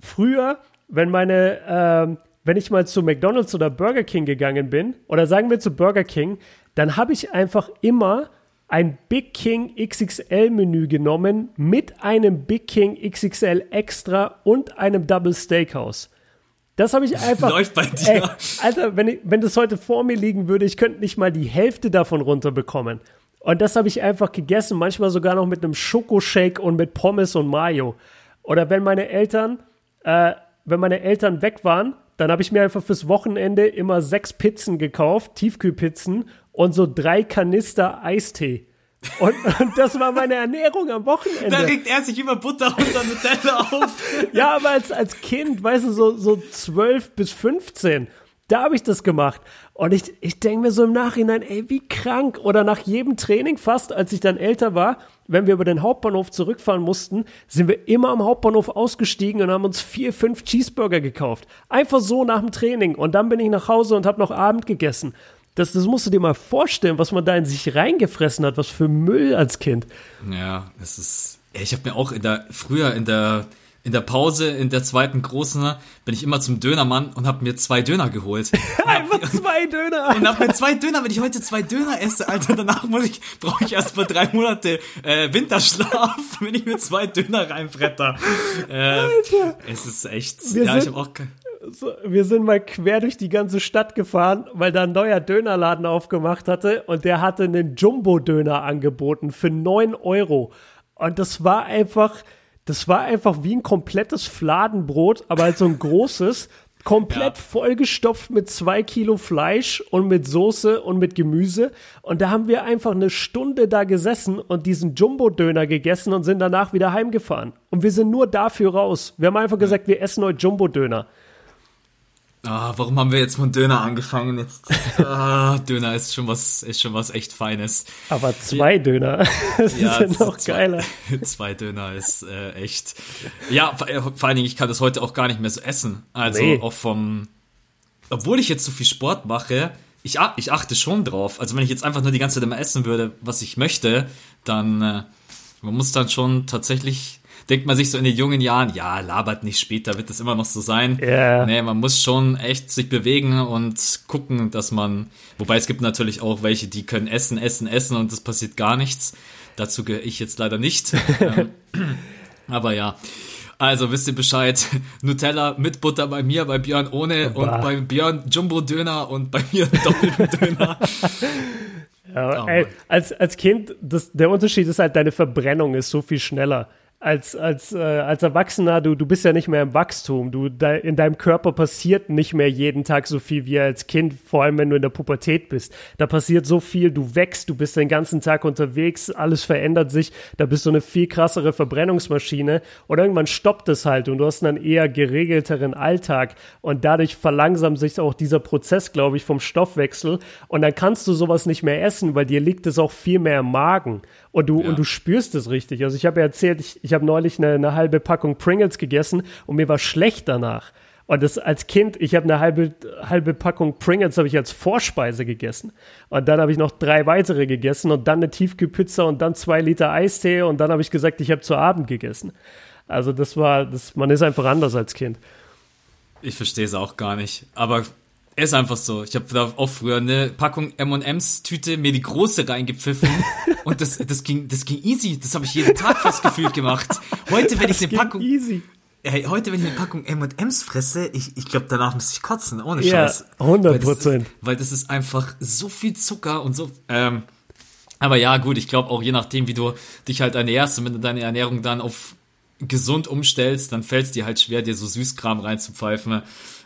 Früher, wenn meine, äh, wenn ich mal zu McDonald's oder Burger King gegangen bin, oder sagen wir zu Burger King, dann habe ich einfach immer ein Big King XXL Menü genommen mit einem Big King XXL Extra und einem Double Steakhouse. Das habe ich [LAUGHS] einfach. Läuft bei dir. Ey, Alter, wenn, ich, wenn das heute vor mir liegen würde, ich könnte nicht mal die Hälfte davon runterbekommen. Und das habe ich einfach gegessen, manchmal sogar noch mit einem Schokoshake und mit Pommes und Mayo. Oder wenn meine Eltern, äh, wenn meine Eltern weg waren, dann habe ich mir einfach fürs Wochenende immer sechs Pizzen gekauft, Tiefkühlpizzen und so drei Kanister Eistee. Und, und das war meine Ernährung am Wochenende. Da regt er sich über Butter unter Nutella auf. [LAUGHS] ja, aber als, als Kind, weißt du, so, so 12 bis 15, da habe ich das gemacht. Und ich, ich denke mir so im Nachhinein, ey, wie krank. Oder nach jedem Training fast, als ich dann älter war, wenn wir über den Hauptbahnhof zurückfahren mussten, sind wir immer am Hauptbahnhof ausgestiegen und haben uns vier, fünf Cheeseburger gekauft. Einfach so nach dem Training. Und dann bin ich nach Hause und habe noch Abend gegessen. Das, das musst du dir mal vorstellen, was man da in sich reingefressen hat, was für Müll als Kind. Ja, es ist. Ich habe mir auch in der früher in der in der Pause in der zweiten großen bin ich immer zum Dönermann und habe mir zwei Döner geholt. [LAUGHS] Einfach zwei Döner. Alter. [LAUGHS] Und habe mir zwei Döner, wenn ich heute zwei Döner esse, Alter, danach muss ich brauche ich erst mal drei Monate äh, Winterschlaf, [LAUGHS] wenn ich mir zwei Döner reinbretter. Äh, Alter. Es ist echt. Wir ja, sind, ich habe auch so, wir sind mal quer durch die ganze Stadt gefahren, weil da ein neuer Dönerladen aufgemacht hatte und der hatte einen Jumbo-Döner angeboten für neun Euro. Und das war einfach, das war einfach wie ein komplettes Fladenbrot, aber halt so ein großes, [LAUGHS] komplett ja. vollgestopft mit zwei Kilo Fleisch und mit Soße und mit Gemüse. Und da haben wir einfach eine Stunde da gesessen und diesen Jumbo-Döner gegessen und sind danach wieder heimgefahren. Und wir sind nur dafür raus. Wir haben einfach gesagt, wir essen heute Jumbo-Döner. Ah, warum haben wir jetzt von Döner angefangen? Jetzt, [LAUGHS] ah, Döner ist schon was, ist schon was echt Feines. Aber zwei Döner [LAUGHS] das ja, sind noch zwei, [LAUGHS] geiler. Zwei Döner ist äh, echt. Ja, vor, vor, allen Dingen, ich kann das heute auch gar nicht mehr so essen. Also nee. auch vom, obwohl ich jetzt so viel Sport mache, ich, ich achte schon drauf. Also wenn ich jetzt einfach nur die ganze Zeit immer essen würde, was ich möchte, dann äh, man muss dann schon tatsächlich denkt man sich so in den jungen Jahren, ja, labert nicht später, wird das immer noch so sein. Yeah. Nee, man muss schon echt sich bewegen und gucken, dass man, wobei es gibt natürlich auch welche, die können essen, essen, essen und es passiert gar nichts. Dazu gehöre ich jetzt leider nicht. Ähm, aber ja. Also wisst ihr Bescheid, Nutella mit Butter bei mir, bei Björn ohne Opa. und bei Björn Jumbo Döner und bei mir doppelten Döner. Ja, oh, ey, als, als Kind, das, der Unterschied ist halt, deine Verbrennung ist so viel schneller als, als, äh, als Erwachsener, du, du bist ja nicht mehr im Wachstum. Du, de, in deinem Körper passiert nicht mehr jeden Tag so viel wie als Kind, vor allem wenn du in der Pubertät bist. Da passiert so viel, du wächst, du bist den ganzen Tag unterwegs, alles verändert sich, da bist du eine viel krassere Verbrennungsmaschine und irgendwann stoppt es halt und du hast einen eher geregelteren Alltag und dadurch verlangsamt sich auch dieser Prozess, glaube ich, vom Stoffwechsel und dann kannst du sowas nicht mehr essen, weil dir liegt es auch viel mehr im Magen und du, ja. und du spürst es richtig. Also ich habe ja erzählt, ich, ich habe neulich eine, eine halbe Packung Pringles gegessen und mir war schlecht danach. Und das als Kind, ich habe eine halbe, halbe Packung Pringles habe ich als Vorspeise gegessen. Und dann habe ich noch drei weitere gegessen und dann eine Tiefkühlpizza und dann zwei Liter Eistee und dann habe ich gesagt, ich habe zu Abend gegessen. Also das war, das, man ist einfach anders als Kind. Ich verstehe es auch gar nicht. Aber ist einfach so. Ich habe da auch früher eine Packung M&M's Tüte mir die große reingepfiffen [LAUGHS] und das das ging das ging easy. Das habe ich jeden Tag fast gefühlt gemacht. Heute wenn ich eine Packung easy. Hey, heute wenn ich eine Packung M&M's fresse, ich ich glaube danach muss ich kotzen, ohne ja, Scheiß. 100 Prozent. Weil, weil, das ist einfach so viel Zucker und so ähm, aber ja, gut, ich glaube auch je nachdem, wie du dich halt ernährst und wenn du deine Ernährung dann auf gesund umstellst, dann fällt es dir halt schwer, dir so Süßkram reinzupfeifen.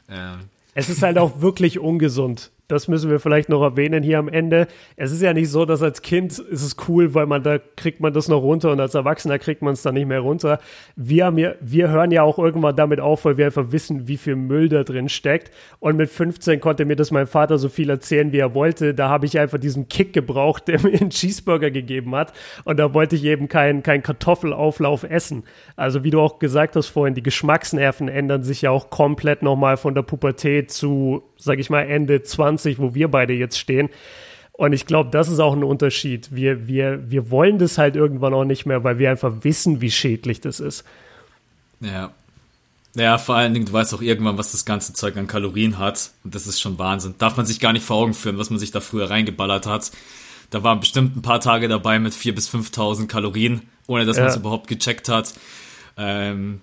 Ähm, es ist halt auch wirklich ungesund das müssen wir vielleicht noch erwähnen hier am Ende. Es ist ja nicht so, dass als Kind ist es cool, weil man da kriegt man das noch runter und als Erwachsener kriegt man es dann nicht mehr runter. Wir haben ja, wir hören ja auch irgendwann damit auf, weil wir einfach wissen, wie viel Müll da drin steckt. Und mit 15 konnte mir das mein Vater so viel erzählen, wie er wollte. Da habe ich einfach diesen Kick gebraucht, [LAUGHS] der mir einen Cheeseburger gegeben hat. Und da wollte ich eben keinen kein Kartoffelauflauf essen. Also wie du auch gesagt hast vorhin, die Geschmacksnerven ändern sich ja auch komplett nochmal von der Pubertät zu sage ich mal, Ende 20, wo wir beide jetzt stehen. Und ich glaube, das ist auch ein Unterschied. Wir, wir, wir wollen das halt irgendwann auch nicht mehr, weil wir einfach wissen, wie schädlich das ist. Ja. Ja, vor allen Dingen, du weißt auch irgendwann, was das ganze Zeug an Kalorien hat. Und das ist schon Wahnsinn. Darf man sich gar nicht vor Augen führen, was man sich da früher reingeballert hat. Da waren bestimmt ein paar Tage dabei mit 4.000 bis 5.000 Kalorien, ohne dass ja. man es überhaupt gecheckt hat. Ähm,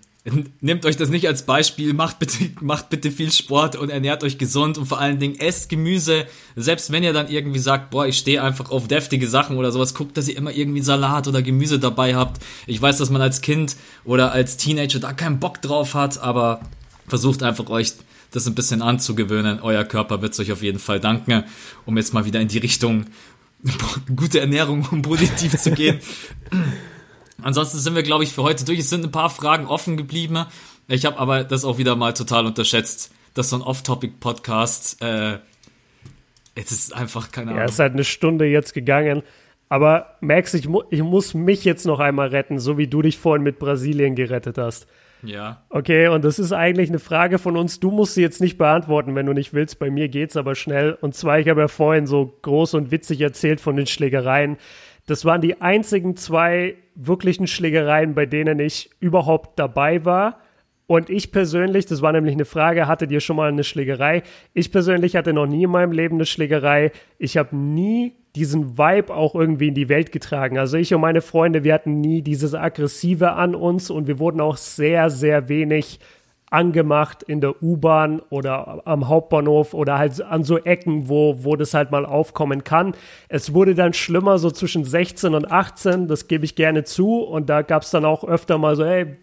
Nehmt euch das nicht als Beispiel, macht bitte, [LAUGHS] macht bitte viel Sport und ernährt euch gesund und vor allen Dingen esst Gemüse. Selbst wenn ihr dann irgendwie sagt, boah, ich stehe einfach auf deftige Sachen oder sowas, guckt, dass ihr immer irgendwie Salat oder Gemüse dabei habt. Ich weiß, dass man als Kind oder als Teenager da keinen Bock drauf hat, aber versucht einfach euch das ein bisschen anzugewöhnen. Euer Körper wird es euch auf jeden Fall danken, um jetzt mal wieder in die Richtung [LAUGHS] gute Ernährung, um positiv zu gehen. [LAUGHS] Ansonsten sind wir, glaube ich, für heute durch. Es sind ein paar Fragen offen geblieben. Ich habe aber das auch wieder mal total unterschätzt, dass so ein Off-Topic-Podcast, äh, es ist einfach keine Ahnung. Ja, es ist halt eine Stunde jetzt gegangen. Aber Max, ich, mu ich muss mich jetzt noch einmal retten, so wie du dich vorhin mit Brasilien gerettet hast. Ja. Okay, und das ist eigentlich eine Frage von uns. Du musst sie jetzt nicht beantworten, wenn du nicht willst. Bei mir geht's aber schnell. Und zwar, ich habe ja vorhin so groß und witzig erzählt von den Schlägereien. Das waren die einzigen zwei wirklichen Schlägereien, bei denen ich überhaupt dabei war. Und ich persönlich, das war nämlich eine Frage, hattet ihr schon mal eine Schlägerei? Ich persönlich hatte noch nie in meinem Leben eine Schlägerei. Ich habe nie diesen Vibe auch irgendwie in die Welt getragen. Also ich und meine Freunde, wir hatten nie dieses Aggressive an uns und wir wurden auch sehr, sehr wenig angemacht in der U-Bahn oder am Hauptbahnhof oder halt an so Ecken, wo, wo das halt mal aufkommen kann. Es wurde dann schlimmer, so zwischen 16 und 18, das gebe ich gerne zu. Und da gab es dann auch öfter mal so, hey,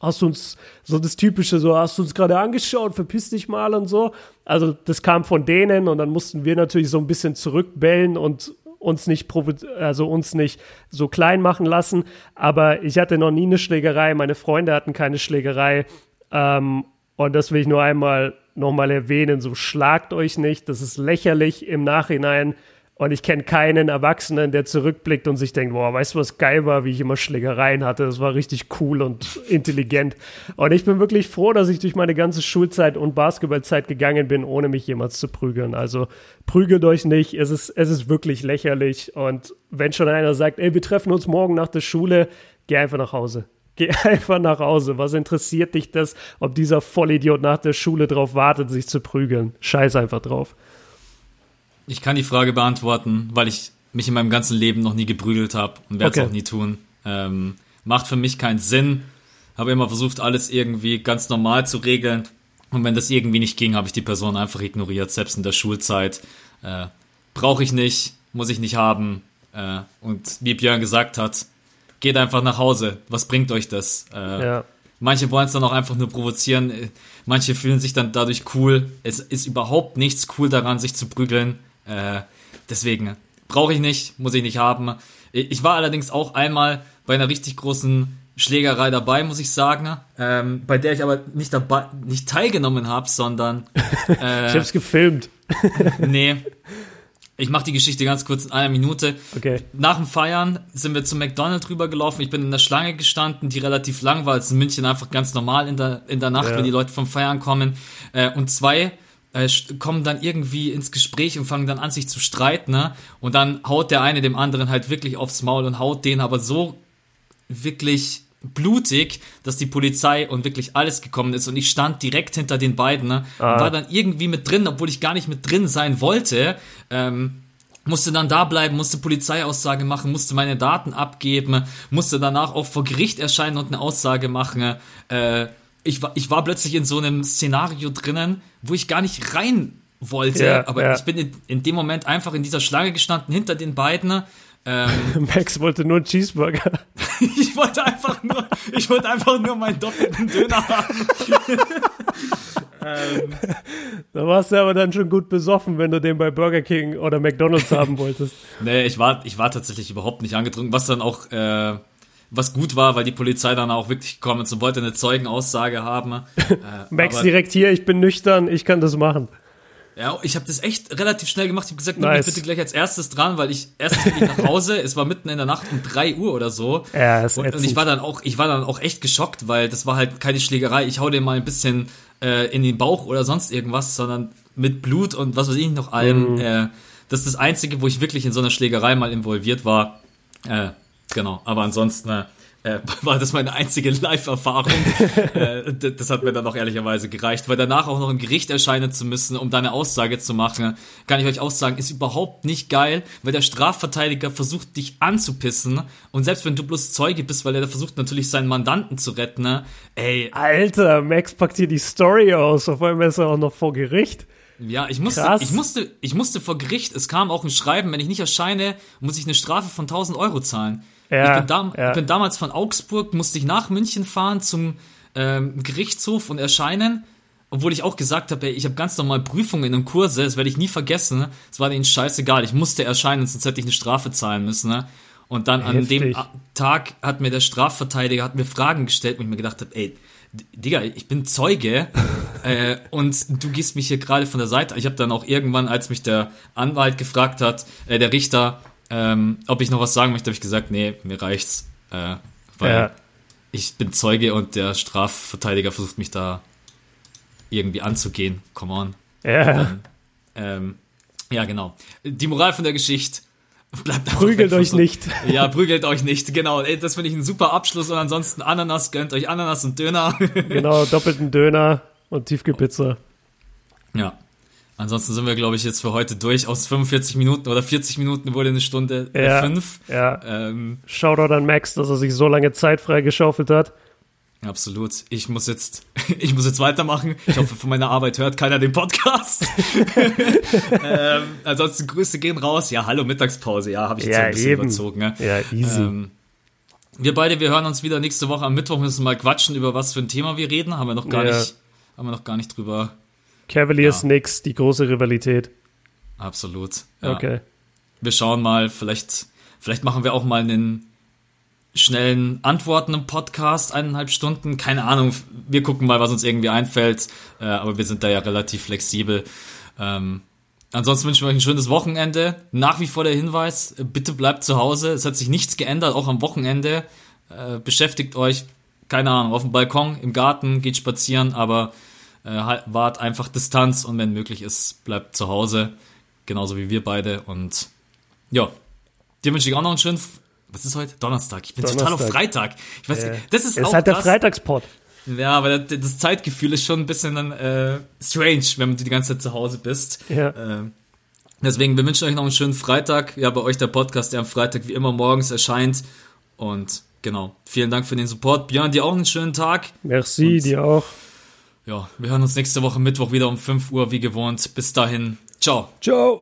hast du uns so das typische, so hast du uns gerade angeschaut, verpiss dich mal und so. Also das kam von denen und dann mussten wir natürlich so ein bisschen zurückbellen und uns nicht also uns nicht so klein machen lassen. Aber ich hatte noch nie eine Schlägerei, meine Freunde hatten keine Schlägerei. Ähm, und das will ich nur einmal nochmal erwähnen. So schlagt euch nicht. Das ist lächerlich im Nachhinein. Und ich kenne keinen Erwachsenen, der zurückblickt und sich denkt, boah, weißt du, was geil war, wie ich immer Schlägereien hatte. Das war richtig cool und intelligent. Und ich bin wirklich froh, dass ich durch meine ganze Schulzeit und Basketballzeit gegangen bin, ohne mich jemals zu prügeln. Also prügelt euch nicht. Es ist, es ist wirklich lächerlich. Und wenn schon einer sagt, ey, wir treffen uns morgen nach der Schule, geh einfach nach Hause. Geh [LAUGHS] einfach nach Hause. Was interessiert dich das, ob dieser Vollidiot nach der Schule drauf wartet, sich zu prügeln? Scheiß einfach drauf. Ich kann die Frage beantworten, weil ich mich in meinem ganzen Leben noch nie geprügelt habe und werde es okay. auch nie tun. Ähm, macht für mich keinen Sinn. Habe immer versucht, alles irgendwie ganz normal zu regeln. Und wenn das irgendwie nicht ging, habe ich die Person einfach ignoriert, selbst in der Schulzeit. Äh, Brauche ich nicht, muss ich nicht haben. Äh, und wie Björn gesagt hat, geht einfach nach Hause. Was bringt euch das? Äh, ja. Manche wollen es dann auch einfach nur provozieren. Manche fühlen sich dann dadurch cool. Es ist überhaupt nichts cool daran, sich zu prügeln. Äh, deswegen brauche ich nicht, muss ich nicht haben. Ich war allerdings auch einmal bei einer richtig großen Schlägerei dabei, muss ich sagen, ähm, bei der ich aber nicht dabei, nicht teilgenommen habe, sondern [LAUGHS] äh, ich habe es gefilmt. nee. [LAUGHS] Ich mache die Geschichte ganz kurz in einer Minute. Okay. Nach dem Feiern sind wir zum McDonald's rübergelaufen. Ich bin in der Schlange gestanden, die relativ lang war. Es ist in München einfach ganz normal in der, in der Nacht, ja. wenn die Leute vom Feiern kommen. Äh, und zwei äh, kommen dann irgendwie ins Gespräch und fangen dann an, sich zu streiten, ne? Und dann haut der eine dem anderen halt wirklich aufs Maul und haut den aber so wirklich blutig, dass die Polizei und wirklich alles gekommen ist und ich stand direkt hinter den beiden, ne? Ah. war dann irgendwie mit drin, obwohl ich gar nicht mit drin sein wollte. Ähm, musste dann da bleiben, musste Polizeiaussage machen, musste meine Daten abgeben, musste danach auch vor Gericht erscheinen und eine Aussage machen. Äh, ich war, ich war plötzlich in so einem Szenario drinnen, wo ich gar nicht rein wollte, ja, aber ja. ich bin in, in, dem Moment einfach in dieser Schlange gestanden hinter den beiden. Ähm, [LAUGHS] Max wollte nur einen Cheeseburger. [LAUGHS] ich wollte einfach nur, ich wollte einfach nur meinen doppelten Döner haben. [LAUGHS] ähm, da warst du aber dann schon gut besoffen, wenn du den bei Burger King oder McDonalds haben wolltest. Nee, ich war, ich war tatsächlich überhaupt nicht angetrunken, was dann auch äh, was gut war, weil die Polizei dann auch wirklich gekommen ist und wollte eine Zeugenaussage haben. Äh, Max direkt hier, ich bin nüchtern, ich kann das machen. Ja, ich habe das echt relativ schnell gemacht. Ich habe gesagt, nimm nice. mich bitte gleich als erstes dran, weil ich erst bin ich nach Hause. es war mitten in der Nacht um drei Uhr oder so. Ja, ist und, und ich war dann auch, ich war dann auch echt geschockt, weil das war halt keine Schlägerei. Ich hau dir mal ein bisschen äh, in den Bauch oder sonst irgendwas, sondern mit Blut und was weiß ich noch allem. Mhm. Äh, das ist das Einzige, wo ich wirklich in so einer Schlägerei mal involviert war. Äh, Genau, aber ansonsten äh, [LAUGHS] war das meine einzige Live-Erfahrung. [LAUGHS] äh, das hat mir dann auch ehrlicherweise gereicht, weil danach auch noch im Gericht erscheinen zu müssen, um deine Aussage zu machen, kann ich euch auch sagen, ist überhaupt nicht geil, weil der Strafverteidiger versucht, dich anzupissen und selbst wenn du bloß Zeuge bist, weil er versucht natürlich seinen Mandanten zu retten, ne? ey. Alter, Max packt hier die Story aus, auf einmal ist er auch noch vor Gericht. Ja, ich musste, ich musste, ich musste vor Gericht, es kam auch ein Schreiben, wenn ich nicht erscheine, muss ich eine Strafe von 1000 Euro zahlen. Ja, ich, bin da, ja. ich bin damals von Augsburg, musste ich nach München fahren zum ähm, Gerichtshof und erscheinen. obwohl ich auch gesagt habe, ey, ich habe ganz normal Prüfungen und Kurse, das werde ich nie vergessen. Es war denen scheißegal, ich musste erscheinen, sonst hätte ich eine Strafe zahlen müssen. Ne? Und dann Heftig. an dem Tag hat mir der Strafverteidiger hat mir Fragen gestellt, wo ich mir gedacht habe, ey, Digga, ich bin Zeuge [LAUGHS] äh, und du gehst mich hier gerade von der Seite. Ich habe dann auch irgendwann, als mich der Anwalt gefragt hat, äh, der Richter, ähm, ob ich noch was sagen möchte, habe ich gesagt, nee, mir reicht's, äh, weil ja. ich bin Zeuge und der Strafverteidiger versucht mich da irgendwie anzugehen. Come on. Ja. Dann, ähm, ja, genau. Die Moral von der Geschichte [LAUGHS] Bleibt prügelt euch nicht. [LAUGHS] Ja, prügelt euch nicht, genau. Das finde ich ein super Abschluss und ansonsten Ananas, gönnt euch Ananas und Döner. [LAUGHS] Genau, doppelten Döner und Tiefkühlpizza. Ja. Ansonsten sind wir, glaube ich, jetzt für heute durch. Aus 45 Minuten oder 40 Minuten wurde eine Stunde äh, ja, fünf. Ja. Ähm, Shoutout an Max, dass er sich so lange Zeit freigeschaufelt hat. Absolut. Ich muss jetzt, [LAUGHS] ich muss jetzt weitermachen. Ich hoffe, von meiner Arbeit hört keiner den Podcast. [LAUGHS] ähm, ansonsten Grüße gehen raus. Ja, hallo Mittagspause. Ja, habe ich jetzt ja, ein bisschen eben. überzogen. Ne? Ja, easy. Ähm, wir beide, wir hören uns wieder nächste Woche am Mittwoch. Müssen mal quatschen über was für ein Thema wir reden. Haben wir noch gar ja. nicht, haben wir noch gar nicht drüber. Cavaliers ja. Knicks, die große Rivalität. Absolut. Ja. Okay. Wir schauen mal. Vielleicht, vielleicht machen wir auch mal einen schnellen Antworten im Podcast, eineinhalb Stunden. Keine Ahnung, wir gucken mal, was uns irgendwie einfällt. Äh, aber wir sind da ja relativ flexibel. Ähm, ansonsten wünschen wir euch ein schönes Wochenende. Nach wie vor der Hinweis, bitte bleibt zu Hause. Es hat sich nichts geändert, auch am Wochenende. Äh, beschäftigt euch, keine Ahnung, auf dem Balkon, im Garten, geht spazieren, aber äh, wart einfach Distanz und wenn möglich ist, bleibt zu Hause. Genauso wie wir beide. Und ja, dir wünsche ich auch noch einen schönen was ist heute? Donnerstag. Ich bin Donnerstag. total auf Freitag. Ich weiß äh, das ist, ist auch halt der Freitagspot. Ja, aber das Zeitgefühl ist schon ein bisschen dann äh, strange, wenn du die ganze Zeit zu Hause bist. Ja. Äh, deswegen, wir wünschen euch noch einen schönen Freitag. Ja, bei euch der Podcast, der am Freitag wie immer morgens erscheint. Und genau, vielen Dank für den Support. Björn, dir auch einen schönen Tag. Merci, Und, dir auch. Ja, wir hören uns nächste Woche Mittwoch wieder um 5 Uhr wie gewohnt. Bis dahin, ciao. Ciao.